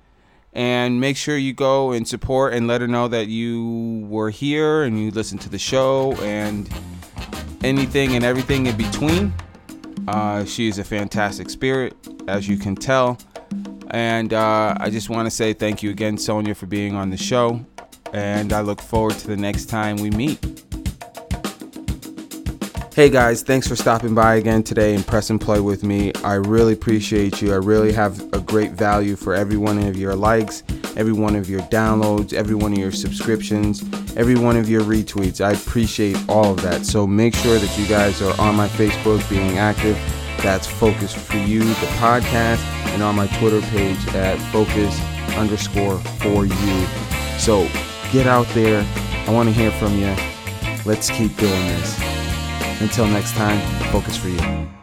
and make sure you go and support and let her know that you were here and you listened to the show and anything and everything in between. Uh, she is a fantastic spirit, as you can tell. And uh, I just want to say thank you again, Sonia, for being on the show. And I look forward to the next time we meet. Hey guys, thanks for stopping by again today and press and play with me. I really appreciate you. I really have a great value for every one of your likes, every one of your downloads, every one of your subscriptions, every one of your retweets. I appreciate all of that. So make sure that you guys are on my Facebook being active. That's Focus for You, the podcast, and on my Twitter page at Focus underscore for you. So get out there. I want to hear from you. Let's keep doing this. Until next time, focus for you.